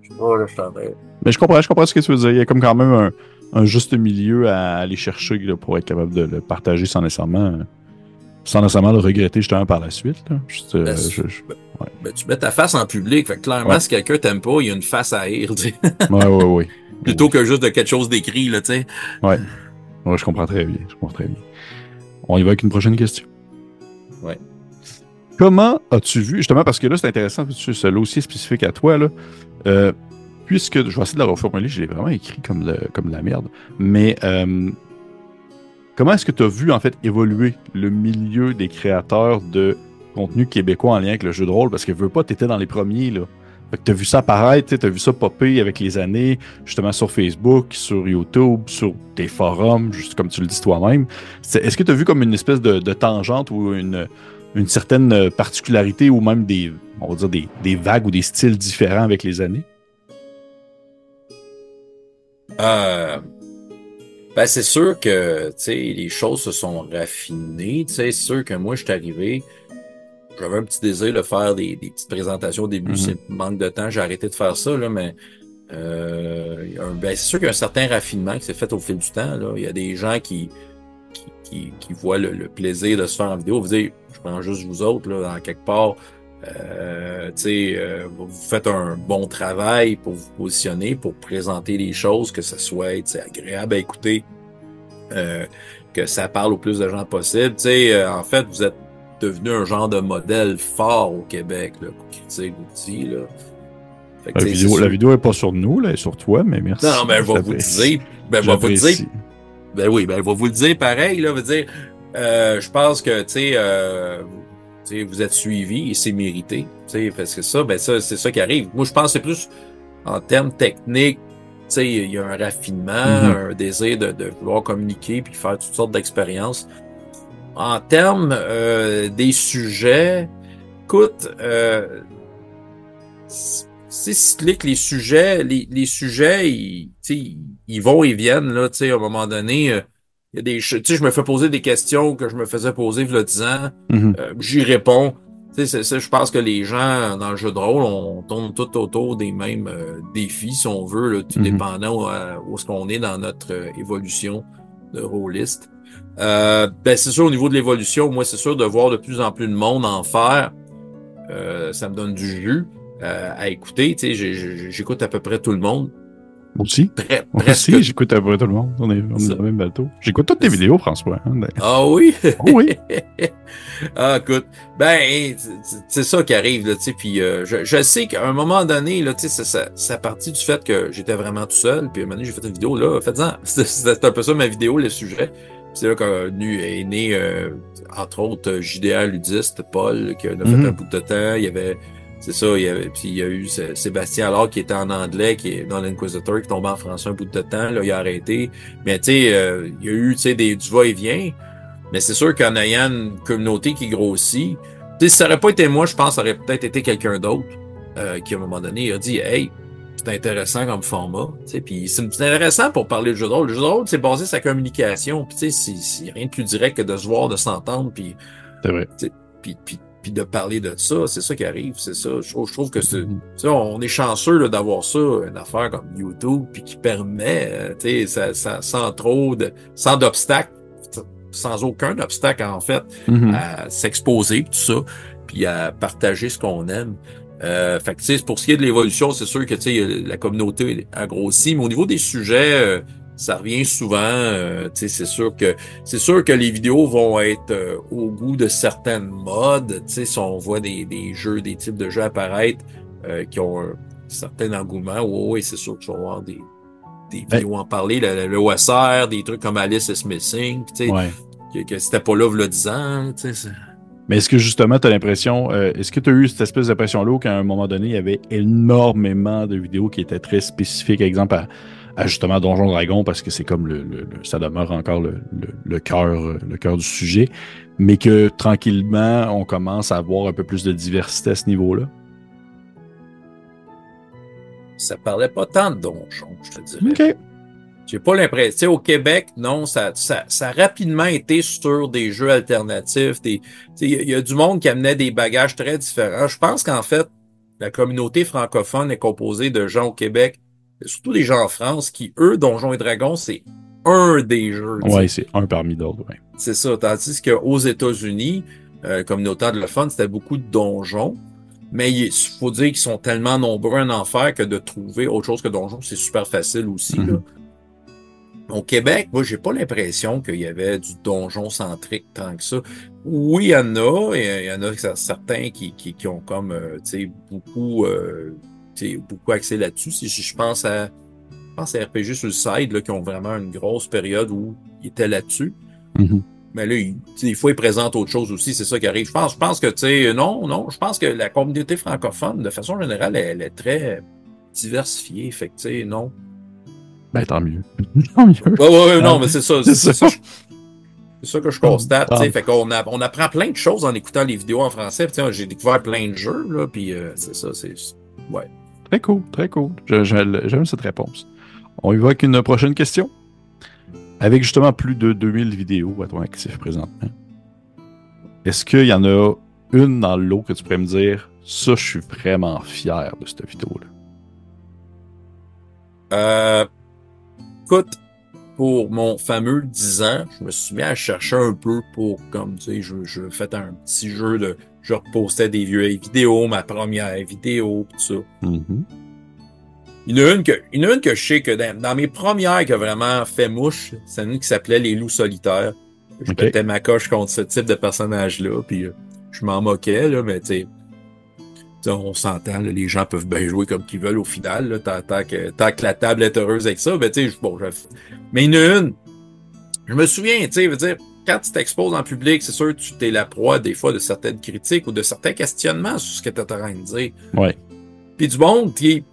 Je sais pas, là, je Mais je comprends, je comprends ce que tu veux dire. Il y a comme quand même un, un juste milieu à aller chercher pour être capable de le partager sans nécessairement sans nécessairement le regretter justement par la suite. Là. Juste, euh, ben, ben, ben, tu mets ta face en public, fait que clairement, si quelqu'un t'aime pas, il y a une face à rire. Tu sais. ouais, ouais, ouais. Plutôt que juste de quelque chose d'écrit, là, tu sais. Ouais. ouais. je comprends très bien. Je comprends très bien. On y va avec une prochaine question. Ouais. Comment as-tu vu, justement, parce que là, c'est intéressant, ce dossier spécifique à toi, là, euh, puisque, je vais essayer de la reformuler, je l'ai vraiment écrit comme, le, comme de la merde, mais euh, Comment est-ce que tu as vu en fait évoluer le milieu des créateurs de contenu québécois en lien avec le jeu de rôle? Parce que veux pas, tu étais dans les premiers là. tu as vu ça apparaître, tu as vu ça popper avec les années, justement sur Facebook, sur YouTube, sur tes forums, juste comme tu le dis toi-même. Est-ce que tu as vu comme une espèce de, tangente ou une, certaine particularité ou même des, on va dire des, des vagues ou des styles différents avec les années? Euh, ben, c'est sûr que, tu sais, les choses se sont raffinées. Tu sais, c'est sûr que moi, je suis arrivé, j'avais un petit désir de faire des, des petites présentations au début. Mm-hmm. C'est manque de temps, j'ai arrêté de faire ça, là, mais euh, ben, c'est sûr qu'il y a un certain raffinement qui s'est fait au fil du temps. Là. Il y a des gens qui, qui, qui, qui voient le, plaisir de se faire en vidéo. Vous dites, je prends juste vous autres, là, en quelque part, euh, euh, vous faites un bon travail pour vous positionner, pour présenter les choses, que ce soit agréable à écouter, euh, que ça parle au plus de gens possible. Euh, en fait, vous êtes devenu un genre de modèle fort au Québec là, pour critiquer l'outil. Là. la, vidéo, la vidéo est pas sur nous, là, elle est sur toi, mais merci. Non, ben, je vais vous dire. Ben, vais vous dire. Ben oui, ben, je vais vous le dire pareil, là, veut dire, euh, je pense que, tu sais, euh, vous êtes suivi et c'est mérité. Parce que ça, ben ça, c'est ça qui arrive. Moi, je pense que c'est plus en termes techniques, il y a un raffinement, mm-hmm. un désir de, de, vouloir communiquer puis faire toutes sortes d'expériences. En termes euh, des sujets, écoute, euh, c'est cyclique, les sujets, les, les sujets, ils, ils vont et viennent, là, à un moment donné. Euh, il y a des, tu sais, je me fais poser des questions que je me faisais poser il y a 10 ans. Mm-hmm. Euh, j'y réponds. Tu sais, je pense que les gens dans le jeu de rôle, on tourne tout autour des mêmes euh, défis, si on veut, là, tout mm-hmm. dépendant euh, où, est-ce qu'on est dans notre évolution de rôliste. ben c'est sûr au niveau de l'évolution, moi c'est sûr de voir de plus en plus de monde en faire, ça me donne du jus à écouter. Tu sais, j'écoute à peu près tout le monde. Aussi. Aussi, j'écoute à peu tout le monde. On est, on est dans le même bateau. J'écoute toutes tes vidéos, François. Hein, ah oui? Oh oui. ah, écoute. Ben, c'est ça qui arrive, là, tu sais. Puis euh, je, je, sais qu'à un moment donné, là, tu sais, ça, ça, partit du fait que j'étais vraiment tout seul. Puis à un moment donné, j'ai fait une vidéo, là. Faites-en. C'était un peu ça ma vidéo, le sujet. C'est là qu'est est né, euh, entre autres, JDR ludiste, Paul, qui a fait mm-hmm. un bout de temps. Il y avait c'est ça, il y avait, puis il y a eu Sébastien alors qui était en anglais, qui est dans l'Inquisitor, qui tombait en français un bout de temps, là, il a arrêté. Mais tu sais, euh, il y a eu tu sais, des, du va-et-vient. Mais c'est sûr qu'en ayant une communauté qui grossit, si ça n'aurait pas été moi, je pense ça aurait peut-être été quelqu'un d'autre euh, qui, à un moment donné, a dit Hey, c'est intéressant comme format. Puis c'est intéressant pour parler de jeu de rôle. Le jeu de rôle, c'est basé sur la communication. Puis c'est rien de plus direct que de se voir, de s'entendre. Puis, c'est vrai. Puis, puis, puis de parler de ça, c'est ça qui arrive, c'est ça. Je trouve, je trouve que c'est, mm-hmm. on est chanceux d'avoir ça, une affaire comme YouTube, puis qui permet, euh, tu sais, sans trop de, sans d'obstacles, sans aucun obstacle en fait, mm-hmm. à s'exposer, tout ça, puis à partager ce qu'on aime. Euh, fait que, pour ce qui est de l'évolution, c'est sûr que la communauté a grossi, mais au niveau des sujets, euh, ça revient souvent. Euh, c'est sûr que c'est sûr que les vidéos vont être euh, au goût de certaines modes. Si on voit des, des, jeux, des types de jeux apparaître euh, qui ont un certain engouement, oui, c'est sûr que tu vas voir des, des ben vidéos en parler, le, le, OSR, des trucs comme Alice is Missing, ouais. que, que c'était pas là le 10 ans. Mais est-ce que justement, tu as l'impression, euh, est-ce que tu as eu cette espèce d'impression-là qu'à un moment donné, il y avait énormément de vidéos qui étaient très spécifiques, exemple à, à justement Donjon Dragon, parce que c'est comme le, le, ça demeure encore le, le, cœur, le cœur du sujet, mais que tranquillement, on commence à avoir un peu plus de diversité à ce niveau-là? Ça parlait pas tant de donjons, je te dirais. OK. J'ai pas l'impression. Au Québec, non, ça, ça, ça, a rapidement été sur des jeux alternatifs. Il y, y, a du monde qui amenait des bagages très différents. Je pense qu'en fait, la communauté francophone est composée de gens au Québec, surtout des gens en France, qui, eux, Donjons et Dragons, c'est un des jeux. Oui, c'est un parmi d'autres. Ouais. C'est ça. Tandis qu'aux États-Unis, euh, communauté fun, c'était beaucoup de donjons. Mais il faut dire qu'ils sont tellement nombreux en enfer que de trouver autre chose que donjons, c'est super facile aussi. là. Mm-hmm. Au Québec, moi, j'ai pas l'impression qu'il y avait du donjon centrique tant que ça. Oui, il y en a, il y en a certains qui, qui, qui ont comme, euh, tu sais, beaucoup, euh, beaucoup axé là-dessus. Si je pense à, je pense à RPG sur le side, là, qui ont vraiment une grosse période où ils étaient là-dessus. Mm-hmm. Mais là, il, des fois, ils présentent autre chose aussi, c'est ça qui arrive. Je pense, je pense que, tu sais, non, non, je pense que la communauté francophone, de façon générale, elle, elle est très diversifiée. Fait que, tu sais, non. Ben, tant mieux. tant mieux. Ouais, ouais, non, mais c'est ça. C'est ça. C'est ça que je constate. Ah. Fait qu'on on apprend plein de choses en écoutant les vidéos en français. J'ai découvert plein de jeux, là, puis euh, c'est ça, c'est. Ouais. Très cool, très cool. J'aime cette réponse. On y avec une prochaine question. Avec justement plus de 2000 vidéos à ton actif présentement, est-ce qu'il y en a une dans l'eau que tu pourrais me dire, ça, je suis vraiment fier de cette vidéo-là? Euh, écoute, pour mon fameux 10 ans, je me suis mis à chercher un peu pour, comme tu sais, je, je fais un petit jeu de, je repostais des vieux vidéos, ma première vidéo, tout ça. Mm-hmm. Il y en a une que, il y en a une que je sais que dans, mes premières qui a vraiment fait mouche, c'est une qui s'appelait Les loups solitaires. Je okay. ma coche contre ce type de personnage-là, puis euh, je m'en moquais, là, mais tu sais, on s'entend, les gens peuvent bien jouer comme qu'ils veulent au final, là, tant, que, tant, que, la table est heureuse avec ça. Ben, bon, je... Mais il y en a une. Je me souviens, tu sais, veux dire, quand tu t'exposes en public, c'est sûr que tu t'es la proie des fois de certaines critiques ou de certains questionnements sur ce que tu es en train de dire. Ouais. Puis du monde qui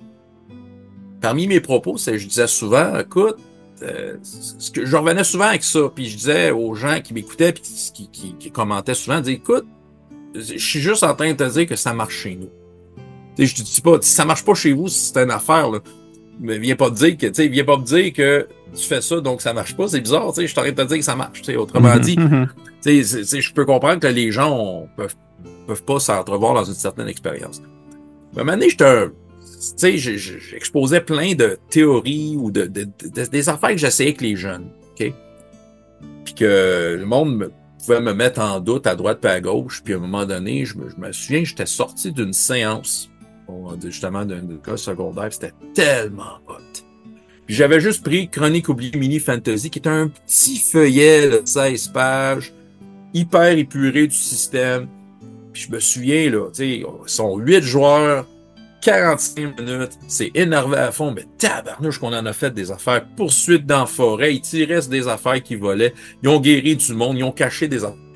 Parmi mes propos, c'est je disais souvent, écoute, euh, ce que je revenais souvent avec ça, puis je disais aux gens qui m'écoutaient puis qui, qui, qui, commentaient souvent, dis, écoute, je suis juste en train de te dire que ça marche chez nous je te dis pas, si ça marche pas chez vous, c'est une affaire, là. Mais viens pas te dire que, tu sais, viens pas me dire que tu fais ça, donc ça marche pas. C'est bizarre, tu sais, je t'arrête de te dire que ça marche, tu sais. Autrement dit, tu sais, je peux comprendre que les gens peuvent, peuvent pas s'entrevoir dans une certaine expérience. Mais maintenant, je te, tu sais, j'exposais plein de théories ou de, de, des affaires que j'essayais avec les jeunes, OK? Puis que le monde me, pouvait me mettre en doute à droite et à gauche. Puis à un moment donné, je me, je me souviens, j'étais sorti d'une séance justement d'un cas secondaire, c'était tellement hot. J'avais juste pris Chronique oubliée mini fantasy, qui est un petit feuillet de 16 pages, hyper épuré du système. Je me souviens, là, tu sais, sont 8 joueurs, 45 minutes, c'est énervé à fond, mais tabarnouche qu'on en a fait des affaires. Poursuite dans la forêt, ils tiraient des affaires qui volaient, ils ont guéri du monde, ils ont caché des affaires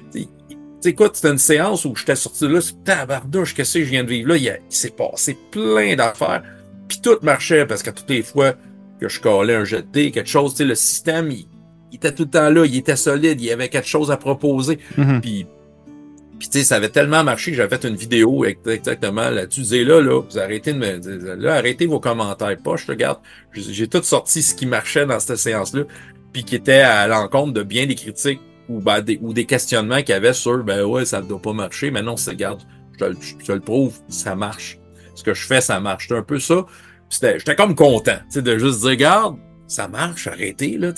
écoute, c'était une séance où j'étais sorti de là, c'est tabarnouche, qu'est-ce que je viens de vivre? Là? Il, s'est passé plein d'affaires. Puis tout marchait parce que toutes les fois que je collais un jet de quelque chose, le système, il, il était tout le temps là, il était solide, il y avait quelque chose à proposer. Mhm. Puis, puis tu sais, ça avait tellement marché que j'avais fait une vidéo exactement là-dessus. Disais là, là, vous arrêtez de me. Là, arrêtez vos commentaires. Pas, je te regarde. J'ai tout sorti ce qui marchait dans cette séance-là, puis qui était à l'encontre de bien des critiques ou, ben, des, ou des questionnements qu'il y avait sur ben ouais, ça ne doit pas marcher. Mais non, regarde, je te, je te le prouve, ça marche. Ce que je fais, ça marche. C'est un peu ça. J'étais comme content, tu sais, de juste dire, regarde, ça marche, arrêtez, là,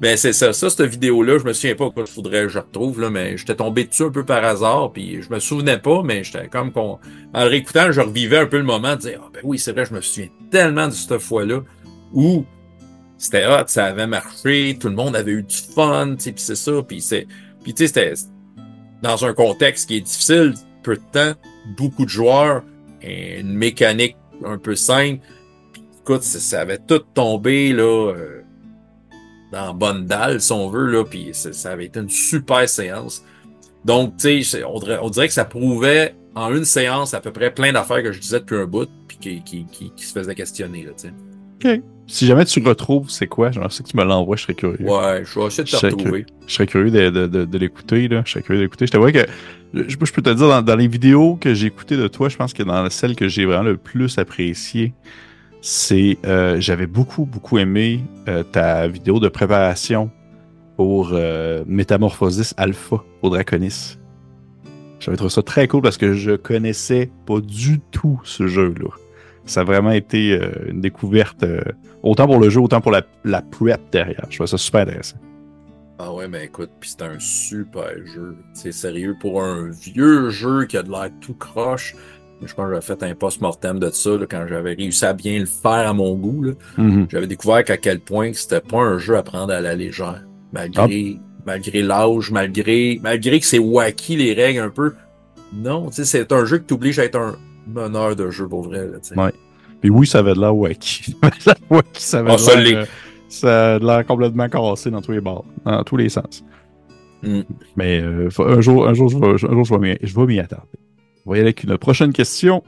Mais c'est ça, ça, cette vidéo-là, je me souviens pas quoi je voudrais que je retrouve, là, mais j'étais tombé dessus un peu par hasard, puis je me souvenais pas, mais j'étais comme qu'on. En réécoutant, je revivais un peu le moment de dire Ah ben oui, c'est vrai, je me souviens tellement de cette fois-là où c'était hot, ça avait marché, tout le monde avait eu du fun, puis c'est ça, puis c'est. Puis tu sais, c'était dans un contexte qui est difficile, peu de temps, beaucoup de joueurs, une mécanique un peu simple. écoute, ça, avait tout tombé là. Euh, dans bonne dalle, si on veut, là, puis ça avait été une super séance. Donc, tu sais, on, on, dirait que ça prouvait en une séance à peu près plein d'affaires que je disais depuis un bout, puis qui, qui, qui, se faisaient questionner, tu sais. OK. Si jamais tu retrouves, c'est quoi? Genre, sais que tu me l'envoies, je serais curieux. Ouais, je vais essayer de te retrouver. Je serais curieux de, de, de, de l'écouter, là. Je serais curieux d'écouter. Je t'avoue que, je, je, peux te dire, dans, dans les vidéos que j'ai écoutées de toi, je pense que dans celle que j'ai vraiment le plus appréciée, c'est euh, j'avais beaucoup, beaucoup aimé euh, ta vidéo de préparation pour euh, Métamorphosis Alpha au Draconis. J'avais trouvé ça très cool parce que je connaissais pas du tout ce jeu-là. Ça a vraiment été euh, une découverte, autant pour le jeu, autant pour la, la prep derrière. Je trouvais ça super intéressant. Ah ouais, mais écoute, puis c'est un super jeu. C'est sérieux pour un vieux jeu qui a de l'air tout croche. Je pense que j'avais fait un post-mortem de ça là, quand j'avais réussi à bien le faire à mon goût. Mm-hmm. J'avais découvert qu'à quel point c'était pas un jeu à prendre à la légère. Malgré, Ah. malgré l'âge, malgré, malgré que c'est wacky les règles un peu. Non, c'est un jeu qui t'oblige à être un meneur de jeu pour vrai. Là. Ouais. Puis oui, ça avait de l'air wacky. ça avait wacky, ça avait Ah, de l'air, l'est. euh, ça a de l'air complètement cassé dans tous les bords, dans tous les sens. Mm. Mais euh, un jour, un jour, je vais, un jour, je vais m'y- je vais m'y attendre. On va y aller avec une prochaine question.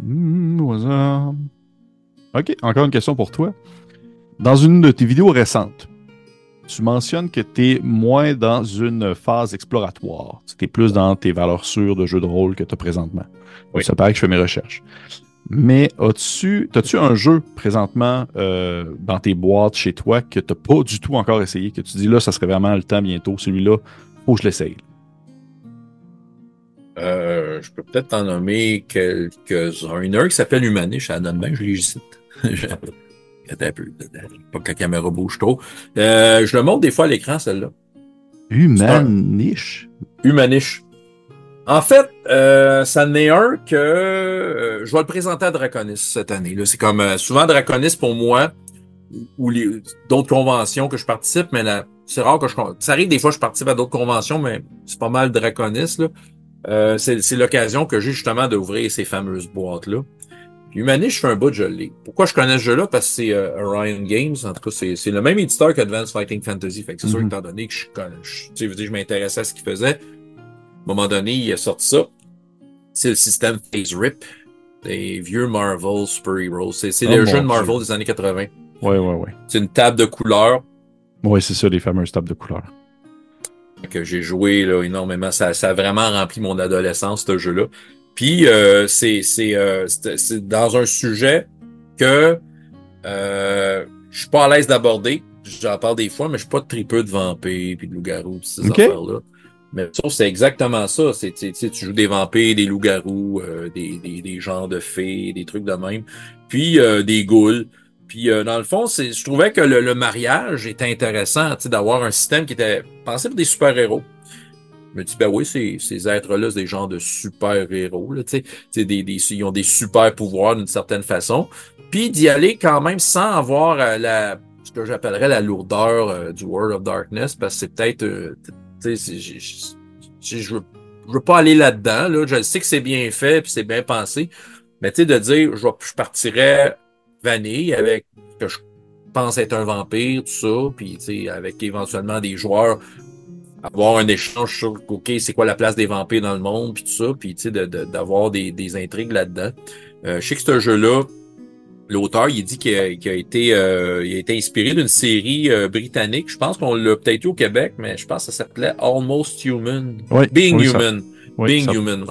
Hmm. Ok, encore une question pour toi. Dans une de tes vidéos récentes, tu mentionnes que tu es moins dans une phase exploratoire. Tu es plus dans tes valeurs sûres de jeu de rôle que tu as présentement. Oui. Ça paraît que je fais mes recherches. Mais as-tu as-tu un jeu présentement euh, dans tes boîtes chez toi que tu n'as pas du tout encore essayé, que tu dis là, ça serait vraiment le temps bientôt, celui-là, faut que je l'essaye? Euh, je peux peut-être t'en nommer quelques-uns. Il y en a un qui s'appelle Humanish, ça donne bien, je. Attends un peu, pas que la caméra bouge trop. Euh, je le montre des fois à l'écran, celle-là. Humanish? Humanish. En fait, euh, ça n'est un que euh, je vais le présenter à Draconis cette année. Là, c'est comme euh, souvent Draconis pour moi ou les d'autres conventions que je participe, mais là, c'est rare que je ça arrive des fois je participe à d'autres conventions, mais c'est pas mal Draconis là. Euh, c'est c'est l'occasion que j'ai justement d'ouvrir ces fameuses boîtes là. Humanish, je fais un bout de l'ai. Pourquoi je connais ce jeu-là? Parce que c'est euh, Orion Games. En tout cas, c'est c'est le même éditeur qu'Advanced Fighting Fantasy. Fait que c'est sûr, Mhm. étant donné que je connais, je, tu sais, je je m'intéressais à ce qu'il faisait. À un moment donné, il a sorti ça. C'est le système Phase Rip. Des vieux Marvel Super Heroes. C'est c'est Oh le jeu de Marvel Dieu. des années 80. Ouais, ouais, ouais. C'est une table de couleurs Ouais, c'est ça, les fameuses tables de couleurs. que j'ai joué là, énormément. Ça, ça a vraiment rempli mon adolescence, ce jeu-là. Puis euh, c'est c'est euh, c'est c'est dans un sujet que euh, je suis pas à l'aise d'aborder. J'en parle des fois, mais je suis pas tripeux de vampires puis de loups-garous ces affaires-là. Mais ça, c'est exactement ça. C'est tu joues des vampires, des loups-garous, euh, des, des, des genres de fées, des trucs de même. Puis euh, des ghouls. Puis euh, dans le fond, c'est, je trouvais que le, le mariage était intéressant, d'avoir un système qui était pensé pour des super-héros. Je me dis, ben oui, ces, ces êtres-là, c'est des genres de super-héros, là, tu sais. Tu sais, des, des, ils ont des super-pouvoirs d'une certaine façon. Puis d'y aller quand même sans avoir euh, la, ce que j'appellerais la lourdeur euh, du World of Darkness, parce que c'est peut-être, euh, tu sais, je veux, veux pas aller là-dedans, là. Je sais que c'est bien fait, puis c'est bien pensé. Mais tu sais, de dire, je, partirais vanille avec que je pense être un vampire, tout ça, puis tu sais, avec éventuellement des joueurs, avoir un échange sur, OK, c'est quoi la place des vampires dans le monde, puis tout ça, puis tu sais, de- de- d'avoir des, des intrigues là-dedans. Euh, je sais que ce jeu-là, l'auteur, il dit qu'il a, été, euh, il a été inspiré d'une série euh, britannique. Je pense qu'on l'a peut-être eu au Québec, mais je pense que ça s'appelait Almost Human. Being Human. Being Human.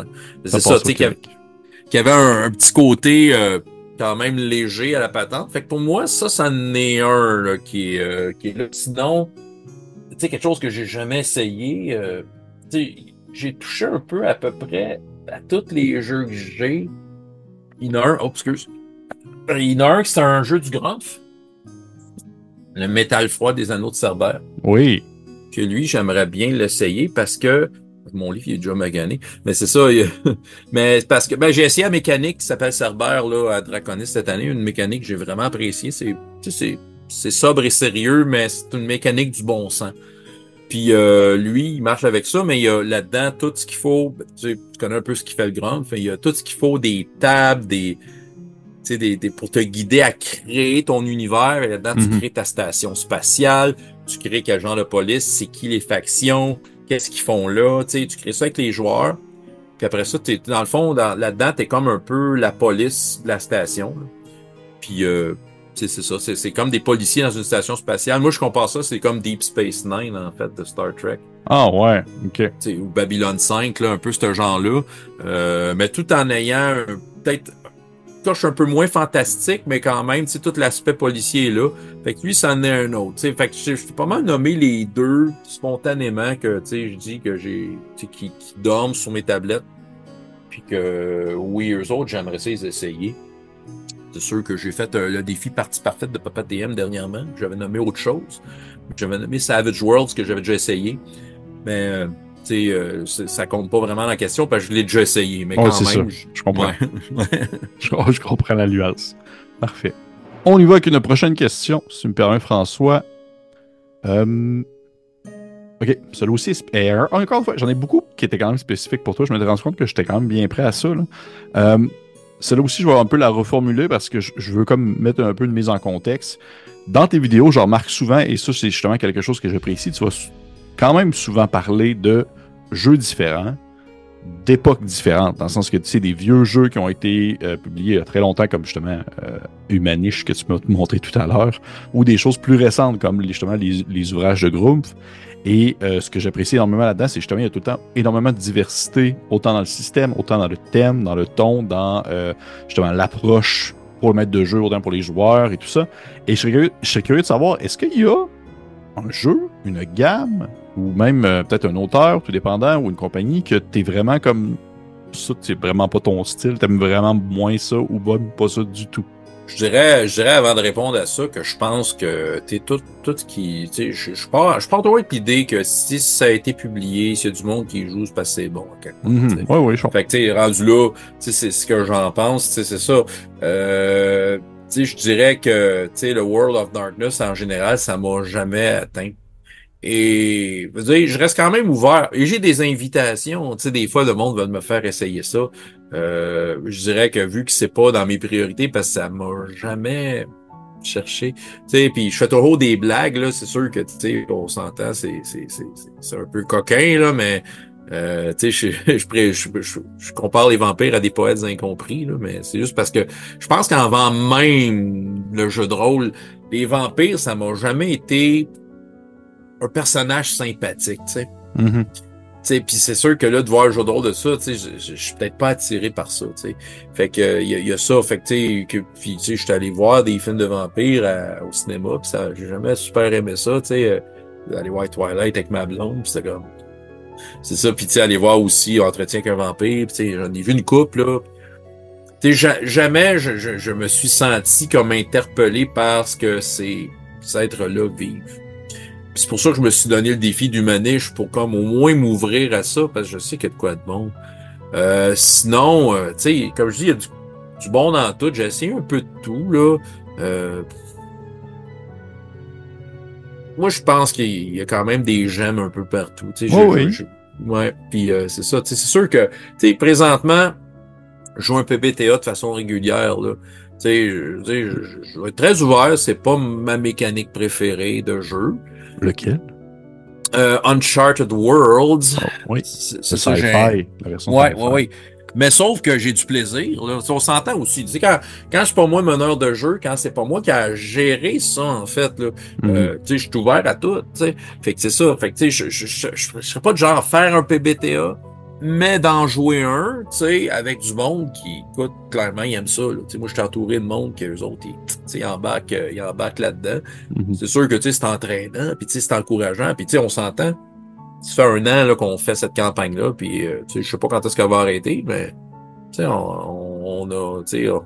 C'est ça, tu sais, qu'il y avait un, petit côté euh, quand même léger à la patente. Fait que pour moi, ça, ça en est un là, qui, est, qui est là. Sinon, tu sais, quelque chose que j'ai jamais essayé. tu sais, j'ai touché un peu à peu près à tous les jeux que j'ai. Il y en a un, oh, excuse. Il y en a un qui c'est un jeu du Grumpf. Le métal froid des anneaux de Cerbère. Oui. Que lui, j'aimerais bien l'essayer parce que mon livre il est déjà magané. Mais c'est ça. mais parce que ben, j'ai essayé la mécanique qui s'appelle Cerbère là, à Draconis cette année. Une mécanique que j'ai vraiment appréciée. C'est, c'est, c'est sobre et sérieux, mais c'est une mécanique du bon sens. Puis euh, lui, il marche avec ça, mais il y a là-dedans tout ce qu'il faut. Ben, tu, connais un peu ce qui fait le grand. il y a tout ce qu'il faut, des tables, des, des, des, pour te guider à créer ton univers. Et là-dedans, tu mhm. crées ta station spatiale, tu crées quel genre de police, c'est qui les factions, qu'est-ce qu'ils font là. Tu crées ça avec les joueurs. Puis après ça, es, dans le fond, là-dedans, tu es comme un peu la police de la station. Puis euh, c'est ça, c'est comme des policiers dans une station spatiale. Moi, je compare ça, c'est comme Deep Space Nine, en fait, de Star Trek. Ah ouais, ok. ou Babylon 5, là, un peu ce genre-là. Euh, mais tout en ayant peut-être touche un peu moins fantastique, mais quand même, tu tout l'aspect policier est là. Fait que lui, ça en est un autre. sais Fait que je suis pas mal nommé les deux spontanément que, tu sais, je dis que j'ai, qui, qui dorment sur mes tablettes. Puis que, oui, eux autres, j'aimerais ça les essayer. C'est sûr que j'ai fait euh, le défi partie parfaite de Papa DM dernièrement. J'avais nommé autre chose. J'avais nommé Savage Worlds que j'avais déjà essayé. Mais euh, euh, ça compte pas vraiment la question parce que je l'ai déjà essayé. Mais quand même, je, comprends. je, comprends la nuance. Parfait. On y va avec une prochaine question, si tu me permets, François. Ok, celui aussi, encore une fois, j'en ai beaucoup qui étaient quand même spécifiques pour toi. Je me suis rendu compte que j'étais quand même bien prêt à ça. Là. Celle-là aussi, je vais un peu la reformuler parce que je, veux comme mettre un peu de mise en contexte. Dans tes vidéos, je remarque souvent, et ça, c'est justement quelque chose que j'apprécie, tu vas quand même souvent parler de jeux différents, d'époques différentes, dans le sens que tu sais, des vieux jeux qui ont été euh, publiés il y a très longtemps, comme justement euh, Humanish que tu m'as montré tout à l'heure, ou des choses plus récentes, comme justement les, ouvrages de Grumpf. Et euh, ce que j'apprécie énormément là-dedans, c'est justement, il y a tout le temps énormément de diversité, autant dans le système, autant dans le thème, dans le ton, dans euh, justement l'approche pour le maître de jeu, autant pour les joueurs et tout ça. Et je serais curieux, de savoir, est-ce qu'il y a un jeu, une gamme, ou même euh, peut-être un auteur, tout dépendant, ou une compagnie, que tu es vraiment comme ça, c'est vraiment pas ton style, t'aimes vraiment moins ça, ou pas ça du tout? Je dirais, je dirais avant de répondre à ça que je pense que t'es tout, tout qui, tu sais, je, je pars, je pars toujours avec l'idée que si ça a été publié, s'il y a du monde qui joue, c'est parce que c'est bon. Mm Oui, oui, je Fait que tu rendu là, tu sais, c'est ce que j'en pense, tu sais, c'est ça. Euh, tu sais, je dirais que, tu sais, le World of Darkness en général, ça m'a jamais atteint. Et je, je reste quand même ouvert. Et j'ai des invitations. Tu sais, des fois, le monde va me faire essayer ça. Euh, je dirais que vu que c'est pas dans mes priorités, parce que ça m'a jamais cherché. Tu sais, puis je fais toujours des blagues, là. C'est sûr que, tu sais, on s'entend, c'est, c'est, c'est, c'est un peu coquin, là, mais euh, tu sais, je, je, je, je, compare les vampires à des poètes incompris, là, mais c'est juste parce que je pense qu'avant même le jeu de rôle, les vampires, ça m'a jamais été un personnage sympathique, tu sais. Mm Puis c'est sûr que là, de voir le jeu de rôle de ça, je, suis peut-être pas attiré par ça. sais. Fait que il y, a ça. Fait que tu sais, je suis allé voir des films de vampires au cinéma, puis ça, j'ai jamais super aimé ça. tu sais. Euh, aller voir Twilight avec ma blonde, puis c'est comme. C'est ça, puis tu sais, aller voir aussi Entretien qu'un vampire, puis j'en ai vu une couple là. Tu sais, jamais je, je, je, me suis senti comme interpellé parce que c'est cet être-là vive c'est pour ça que je me suis donné le défi du manège pour comme au moins m'ouvrir à ça, parce que je sais qu'il y a de quoi de bon. Euh, sinon, euh, tu sais, comme je dis, il y a du, bon dans tout. J'ai essayé un peu de tout, là. Euh, moi, je pense qu'il y a quand même des gemmes un peu partout. Tu sais, oh oui. ouais, puis c'est ça. Tu sais, c'est sûr que, tu sais, présentement, je joue un PBTA de façon régulière, là. Tu sais, je, je, je, vais être très ouvert. C'est pas ma mécanique préférée de jeu. Lequel? Euh, Uncharted Worlds. Oh, oui. C'est ça. La version ouais, ouais, ouais. Mais sauf que j'ai du plaisir. Là. On s'entend aussi. Tu sais, quand, quand c'est pas moi meneur de jeu, quand c'est pas moi qui a géré ça, en fait, là, Mhm. euh, tu sais, je suis ouvert à tout. Tu sais. Fait que c'est ça. Fait que tu sais, je, je, je, je, je serais pas de genre faire un PBTA, mais d'en jouer un, tu sais, avec du monde qui, écoute, clairement, ils aiment ça. Là. Tu sais, moi, je suis entouré de monde que eux autres, ils, tu sais, ils embarquent, euh, ils embarquent là-dedans. Mhm. C'est sûr que tu sais, c'est entraînant, puis tu sais, c'est encourageant, puis tu sais, on s'entend. Ça fait un an là, qu'on fait cette campagne-là, puis euh, tu sais, je sais pas quand est-ce qu'elle va arrêter, mais tu sais, on, on a, tu sais, on,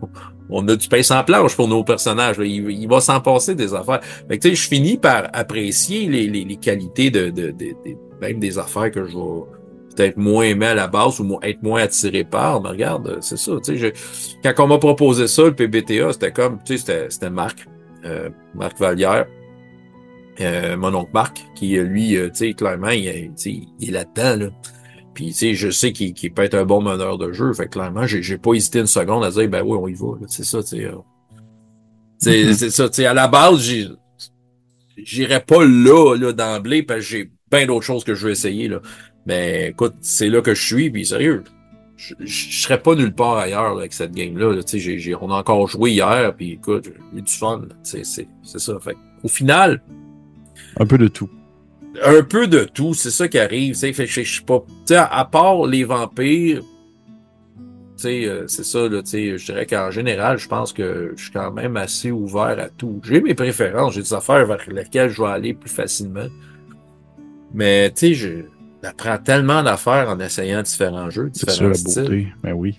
on a du pain sans planche pour nos personnages. là. Il, il va s'en passer des affaires. Fait que tu sais, je finis par apprécier les, les, les qualités de, de, de- de- même des affaires que je vais peut-être moins aimer à la base ou être moins attiré par. Mais regarde, c'est ça. Je- quand on m'a proposé ça, le PBTA, c'était comme, tu sais, c'était, c'était Marc, euh, Marc Vallière, euh, mon oncle Marc, qui euh, lui, euh, tu sais, clairement, il, il est là-dedans, là. Puis, tu sais, je sais qu'il peut être un bon meneur de jeu. Fait que clairement, j'ai pas hésité une seconde à dire, ben oui, on y va. C'est ça, tu sais. euh. Mhm. C'est ça, tu sais. À la base, j'irais pas là, là, d'emblée, parce que j'ai plein d'autres choses que je veux essayer, là. Mais écoute, c'est là que je suis, puis sérieux. Je, je, je serais pas nulle part ailleurs là, avec cette game-là. là. Tu sais, j'ai- j'ai- on a encore joué hier, puis écoute, j'ai eu du fun. C'est c'est ça. Fait au final, Un peu de tout. un peu de tout, c'est ça qui arrive. tu sais, Fait je je suis pas. Tu sais, à, part les vampires, tu sais, euh, c'est ça, là, tu sais, je dirais qu'en général, je pense que je suis quand même assez ouvert à tout. J'ai mes préférences, j'ai des affaires vers lesquelles je vais aller plus facilement. Mais tu sais, je j'apprends tellement d'affaires en essayant différents jeux, C'est ça différents la styles. beauté. Ben oui.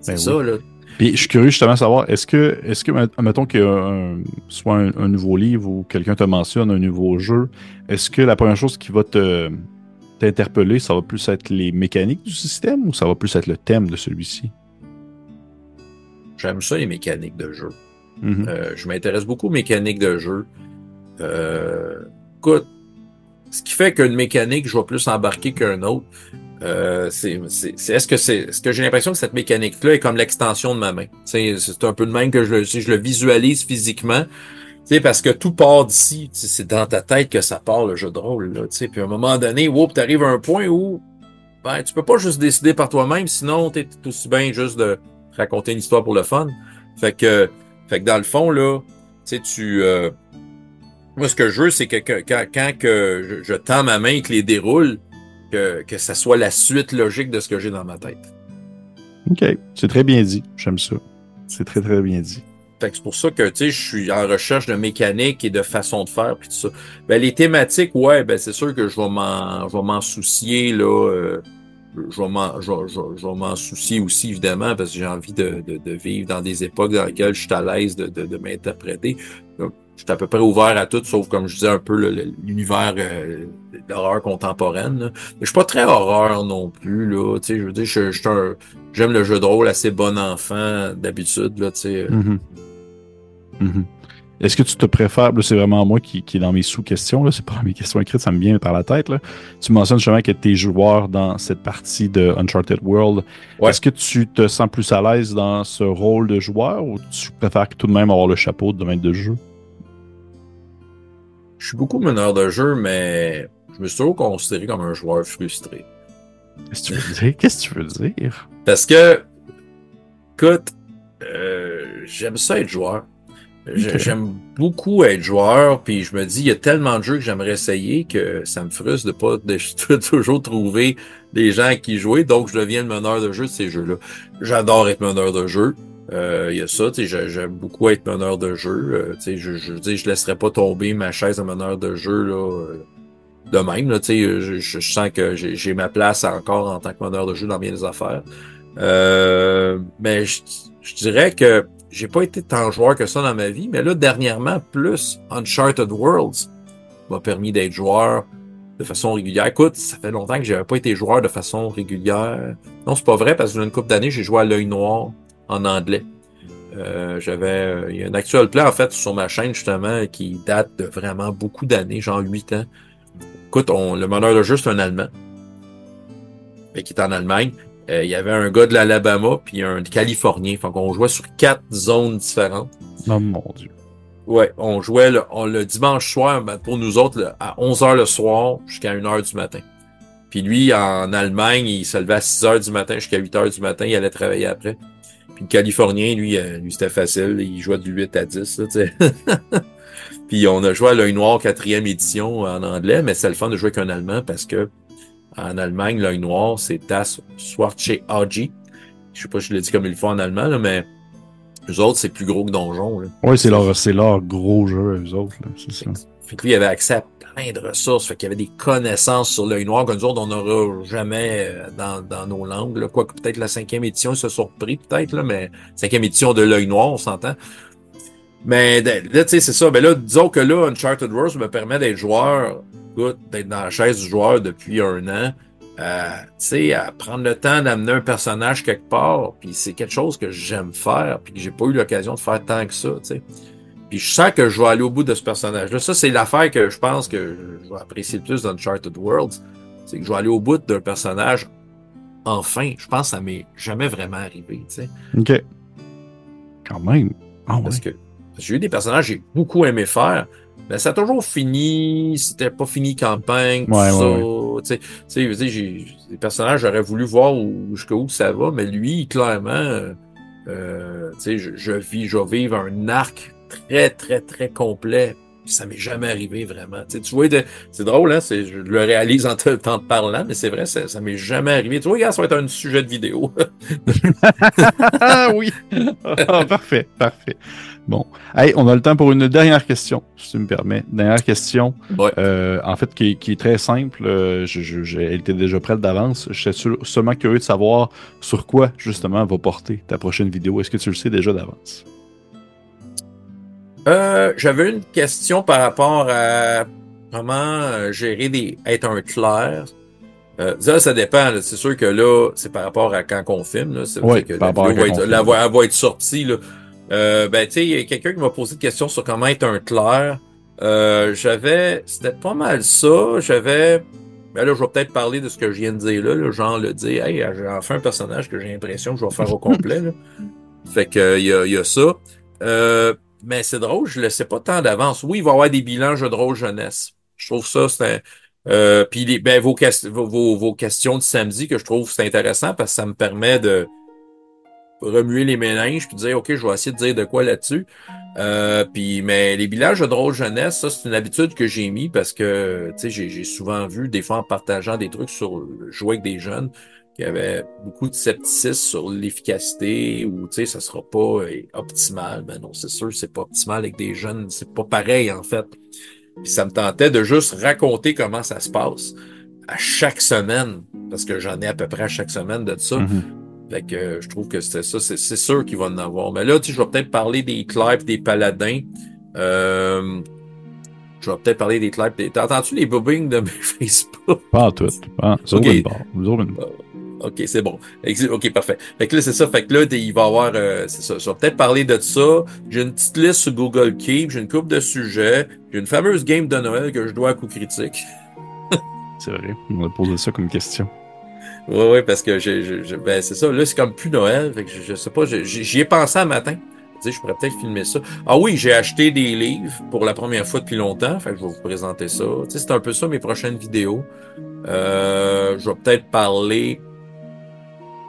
C'est Ben ça, là. Puis je suis curieux justement de savoir, est-ce que, est-ce que, mettons qu'il y a un- soit un, un nouveau livre ou quelqu'un te mentionne un nouveau jeu, est-ce que la première chose qui va te t'interpeller, ça va plus être les mécaniques du système ou ça va plus être le thème de celui-ci? J'aime ça, les mécaniques de jeu. Mhm. Euh, je m'intéresse beaucoup aux mécaniques de jeu. Euh, écoute, ce qui fait qu'une mécanique, je vais plus embarquer qu'un autre, euh, c'est, est-ce que c'est, est-ce que j'ai l'impression que cette mécanique-là est comme l'extension de ma main? C'est, un peu de même que je, si je le visualise physiquement. Tu sais, parce que tout part d'ici. Tu C'est dans ta tête que ça part, le jeu de rôle, là. Tu sais, puis à un moment donné, whoop, t'arrives à un point où, ben, tu peux pas juste décider par toi-même, sinon t'es tout aussi bien juste de raconter une histoire pour le fun. Fait que, fait que dans le fond, là, tu sais, tu, euh, moi, ce que je veux, c'est que, que- quand, quand que je, je tends ma main et que les déroule, que, que ça soit la suite logique de ce que j'ai dans ma tête. OK. C'est très bien dit. J'aime ça. C'est très, très bien dit. C'est pour ça que, tu sais, je suis en recherche de mécanique et de façon de faire, puis tout ça. Ben, les thématiques, ouais, ben, c'est sûr que je vais m'en, soucier, là, euh, je vais m'en, je, je je soucier aussi, évidemment, parce que j'ai envie de, de, de vivre dans des époques dans lesquelles je suis à l'aise de, de m'interpréter. Je suis à peu près ouvert à tout, sauf, comme je disais, un peu l'univers euh, de l'horreur contemporaine, là. Mais je suis pas très horreur non plus, là, tu sais, je veux dire, je, je j'aime le jeu de rôle assez bon enfant, d'habitude, là, tu sais. Mhm. Mhm. Est-ce que tu te préfères, c'est vraiment moi qui, qui est dans mes sous-questions, c'est pas mes questions écrites, ça me vient par la tête. Là. Tu mentionnes justement que tu es joueur dans cette partie de Uncharted World. Ouais. Est-ce que tu te sens plus à l'aise dans ce rôle de joueur ou tu préfères tout de même avoir le chapeau de maître de jeu? Je suis beaucoup meneur de jeu, mais je me suis toujours considéré comme un joueur frustré. Qu'est-ce que tu veux dire? Qu'est-ce que tu veux dire? Parce que, écoute, euh, j'aime ça être joueur. J'aime beaucoup être joueur, puis je me dis, il y a tellement de jeux que j'aimerais essayer que ça me frustre de pas de, toujours trouver des gens à qui jouer, donc je deviens le meneur de jeu de ces jeux-là. J'adore être meneur de jeu. Euh, Il y a ça, j'aime beaucoup être meneur de jeu. Euh, tu sais, je, je, je laisserai pas tomber ma chaise de meneur de jeu là, euh, de même. Là, sais, je, je, je sens que j'ai ma place encore en tant que meneur de jeu dans bien des affaires. Euh, mais je, je dirais que j'ai pas été tant joueur que ça dans ma vie, mais là, dernièrement, plus Uncharted Worlds m'a permis d'être joueur de façon régulière. Écoute, ça fait longtemps que j'avais pas été joueur de façon régulière. Non, c'est pas vrai, parce que une couple d'années, j'ai joué à l'œil noir en anglais. Euh, j'avais euh, il y a un actual play en fait sur ma chaîne justement qui date de vraiment beaucoup d'années, genre 8 ans. Écoute, on, le meneur de jeu, c'est un Allemand. Fait qui est en Allemagne. Euh, il y avait un gars de l'Alabama puis un Californien. Fait qu'on jouait sur quatre zones différentes. Oh mon Dieu. Ouais, on jouait le, on- le dimanche soir, ben, pour nous autres, le- à 11h le soir jusqu'à 1h du matin. Puis lui, en Allemagne, il se levait à 6 heures du matin jusqu'à 8 heures du matin, il allait travailler après. Puis le Californien, lui, euh, lui c'était facile, il jouait de 8 à 10, là, tu sais. Puis on a joué à l'œil noir quatrième édition en anglais, mais c'est le fun de jouer qu'un allemand parce que en Allemagne, l'œil noir, c'est Das Schwarze Auge. Je sais pas si je l'ai dit comme il faut en allemand, là, mais eux autres, c'est plus gros que Donjon. Oui, c'est leur, c'est leur gros jeu, eux autres. C'est ça. Fait que lui, il avait accès à plein de ressources. Fait qu'il avait des connaissances sur l'œil noir que nous autres, on n'aura jamais euh, dans, nos langues. Quoique peut-être la cinquième édition se surpris, peut-être, mais cinquième édition de l'œil noir, on s'entend. Mais là, tu sais, c'est ça. Mais là, disons que là, Uncharted Worlds me permet d'être joueur, d'être dans la chaise du joueur depuis un an. Euh, à prendre le temps d'amener un personnage quelque part, puis c'est quelque chose que j'aime faire, puis que j'ai pas eu l'occasion de faire tant que ça, tu sais. Puis je sens que je vais aller au bout de ce personnage-là. Ça, c'est l'affaire que je pense que je vais apprécier le plus dans Uncharted Worlds. C'est que je vais aller au bout d'un personnage enfin. Je pense que ça m'est jamais vraiment arrivé, tu sais. OK. Quand même. Ah, Parce que j'ai eu des personnages que j'ai beaucoup aimé faire, mais ça a toujours fini, c'était pas fini campagne, tout ça. Tu sais, j'ai des personnages, j'aurais voulu voir jusqu'où ça va, mais lui, clairement, euh, tu sais, je, je, vis, je vais vivre un arc très, très, très complet. Ça m'est jamais arrivé vraiment. Tu, sais, tu vois, c'est drôle, hein? Je le réalise en te, en te parlant, mais c'est vrai, ça, ça m'est jamais arrivé. Tu vois, regarde, ça va être un sujet de vidéo. ah oui! Parfait, parfait. Bon. Hey, on a le temps pour une dernière question, si tu me permets. Dernière question. Euh, en fait, qui, qui, est très simple. Euh, je, je, elle était déjà prête d'avance. Je suis seulement curieux de savoir sur quoi, justement, va porter ta prochaine vidéo. Est-ce que tu le sais déjà d'avance? Euh, J'avais une question par rapport à comment euh, gérer des. être un clair. Euh, ça, ça dépend. C'est sûr que là, c'est par rapport à quand on filme. Là. Oui, que par à va être, la, elle va être sortie. Là. Euh, ben, tu sais, il y a quelqu'un qui m'a posé une question sur comment être un clair. Euh, j'avais, c'était pas mal ça. J'avais, ben là, je vais peut-être parler de ce que je viens de dire là, là genre le dire, hey, j'ai enfin un personnage que j'ai l'impression que je vais faire au complet. Là. Fait que il y a, y a, ça. Euh, mais c'est drôle, je le sais pas tant d'avance. Oui, il va y avoir des bilans jeux de rôle jeunesse. Je trouve ça, c'est euh, puis ben, vos, vos, vos, questions de samedi que je trouve c'est intéressant parce que ça me permet de remuer les méninges puis dire ok je vais essayer de dire de quoi là-dessus euh, puis mais les villages de drôle jeunesse ça c'est une habitude que j'ai mis parce que tu sais j'ai souvent vu des fois en partageant des trucs sur jouer avec des jeunes qui avaient beaucoup de scepticisme sur l'efficacité ou tu sais ça sera pas euh, optimal ben non c'est sûr c'est pas optimal avec des jeunes c'est pas pareil en fait puis ça me tentait de juste raconter comment ça se passe à chaque semaine parce que j'en ai à peu près à chaque semaine de ça mm-hmm. Fait que euh, je trouve que c'était ça. C'est sûr qu'il va en avoir. Mais là, tu sais, je vais peut-être parler des Clive, des Paladins. Euh, je vais peut-être parler des Clive. Des... T'as entendu les bobbings de mes Facebook? Pas tout. Pas. Okay. OK, c'est bon. OK, parfait. Fait que là, c'est ça. Fait que là, il va y avoir... Euh, c'est ça. Je vais peut-être parler de ça. J'ai une petite liste sur Google Keep. J'ai une coupe de sujets. J'ai une fameuse game de Noël que je dois à coup critique. c'est vrai. On va poser ça comme question. Oui, oui, parce que je, ben c'est ça. Là, c'est comme plus Noël. Fait que je, je sais pas. J'y ai pensé un matin. Je, je pourrais peut-être filmer ça. Ah oui, j'ai acheté des livres pour la première fois depuis longtemps. Fait que je vais vous présenter ça. Tu sais, c'est un peu ça mes prochaines vidéos. Euh, je vais peut-être parler.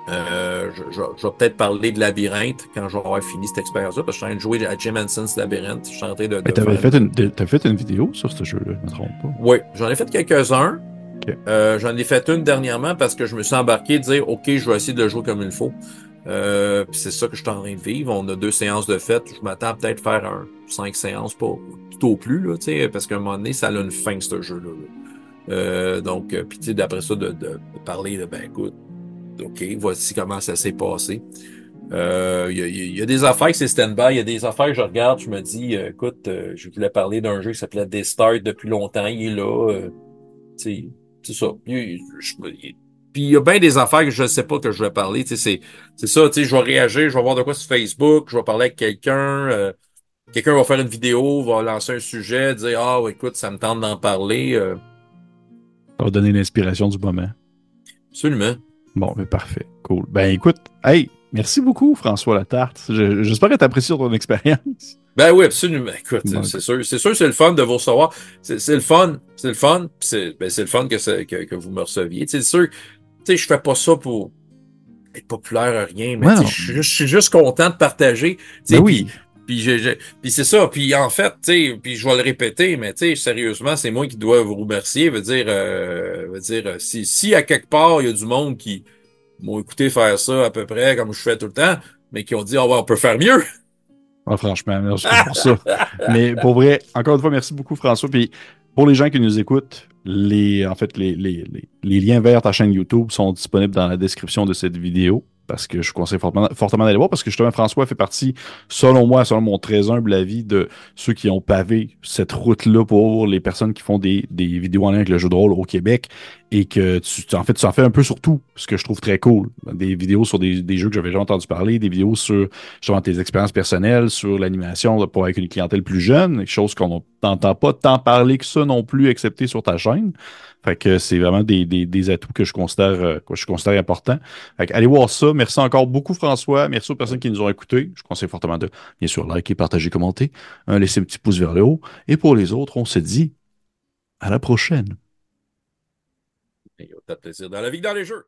Euh, je, je, vais peut-être parler de Labyrinthe quand je avoir fini cette expérience-là, parce que je suis en train de jouer à Jim Henson's Labyrinthe. Je suis en train de. de Mais t'avais fait, une, fait une vidéo sur ce jeu-là, je me trompe pas. Oui, j'en ai fait quelques-uns. Euh, J'en ai fait une dernièrement parce que je me suis embarqué de dire OK, je vais essayer de le jouer comme il faut. Euh, puis c'est ça que je suis en train de vivre. On a deux séances de fête. Je m'attends peut-être faire un cinq séances, pas tout au plus, là, parce qu'à un moment donné, ça a une fin, ce jeu-là. Euh, donc, euh, puis d'après ça, de, de, parler de ben écoute, OK, voici comment ça s'est passé. Il euh, y, a, y, a des affaires que c'est stand-by, il y a des affaires que je regarde, je me dis, euh, écoute, je voulais parler d'un jeu qui s'appelait Start depuis longtemps, il est là. sais c'est ça. Puis il y a bien des affaires que je ne sais pas que je vais parler. C'est, ça, tu sais, je vais réagir, je vais voir de quoi sur Facebook, je vais parler avec quelqu'un, euh, quelqu'un va faire une vidéo, va lancer un sujet, dire Ah écoute, ça me tente d'en parler. Euh. Ça va donner l'inspiration du moment. Absolument. Bon, mais parfait. Cool. Ben écoute, hey, merci beaucoup, François Latarte. J'espère que tu apprécies ton expérience. Ben oui, absolument. Écoute, c'est sûr, c'est sûr, c'est le fun de vous recevoir. C'est le fun, c'est le fun, c'est ben, le fun que, que, que, vous me receviez. C'est sûr, tu sais, je fais pas ça pour être populaire à rien, mais je suis juste content de partager. Ben oui. Puis, puis c'est ça. Puis en fait, tu puis je vais le répéter, mais tu sais, sérieusement, c'est moi qui dois vous remercier. Veut dire, euh, veut dire, si, si à quelque part il y a du monde qui m'ont écouté faire ça à peu près comme je fais tout le temps, mais qui ont dit, oh, on peut faire mieux. Ah, franchement, merci pour ça. Mais pour vrai, encore une fois, merci beaucoup, François. Puis pour les gens qui nous écoutent, les, en fait, les, les, les liens vers ta chaîne YouTube sont disponibles dans la description de cette vidéo parce que je conseille fortement, fortement d'aller voir, parce que justement, François fait partie, selon moi, selon mon très humble avis, de ceux qui ont pavé cette route-là pour les personnes qui font des, des, vidéos en lien avec le jeu de rôle au Québec et que tu, en fait, tu en fais un peu sur tout, ce que je trouve très cool. Des vidéos sur des, des jeux que j'avais déjà entendu parler, des vidéos sur justement tes expériences personnelles, sur l'animation pour avec une clientèle plus jeune, chose qu'on n'entend pas tant parler que ça non plus, excepté sur ta chaîne. Fait que c'est vraiment des, des, des, atouts que je considère, euh, que je considère importants. Fait que allez voir ça. Merci encore beaucoup, François. Merci aux personnes qui nous ont écoutés. Je conseille fortement de, bien sûr, liker, partager, commenter, hein, laisser un petit pouce vers le haut. Et pour les autres, on se dit à la prochaine. plaisir dans la vie dans les jeux.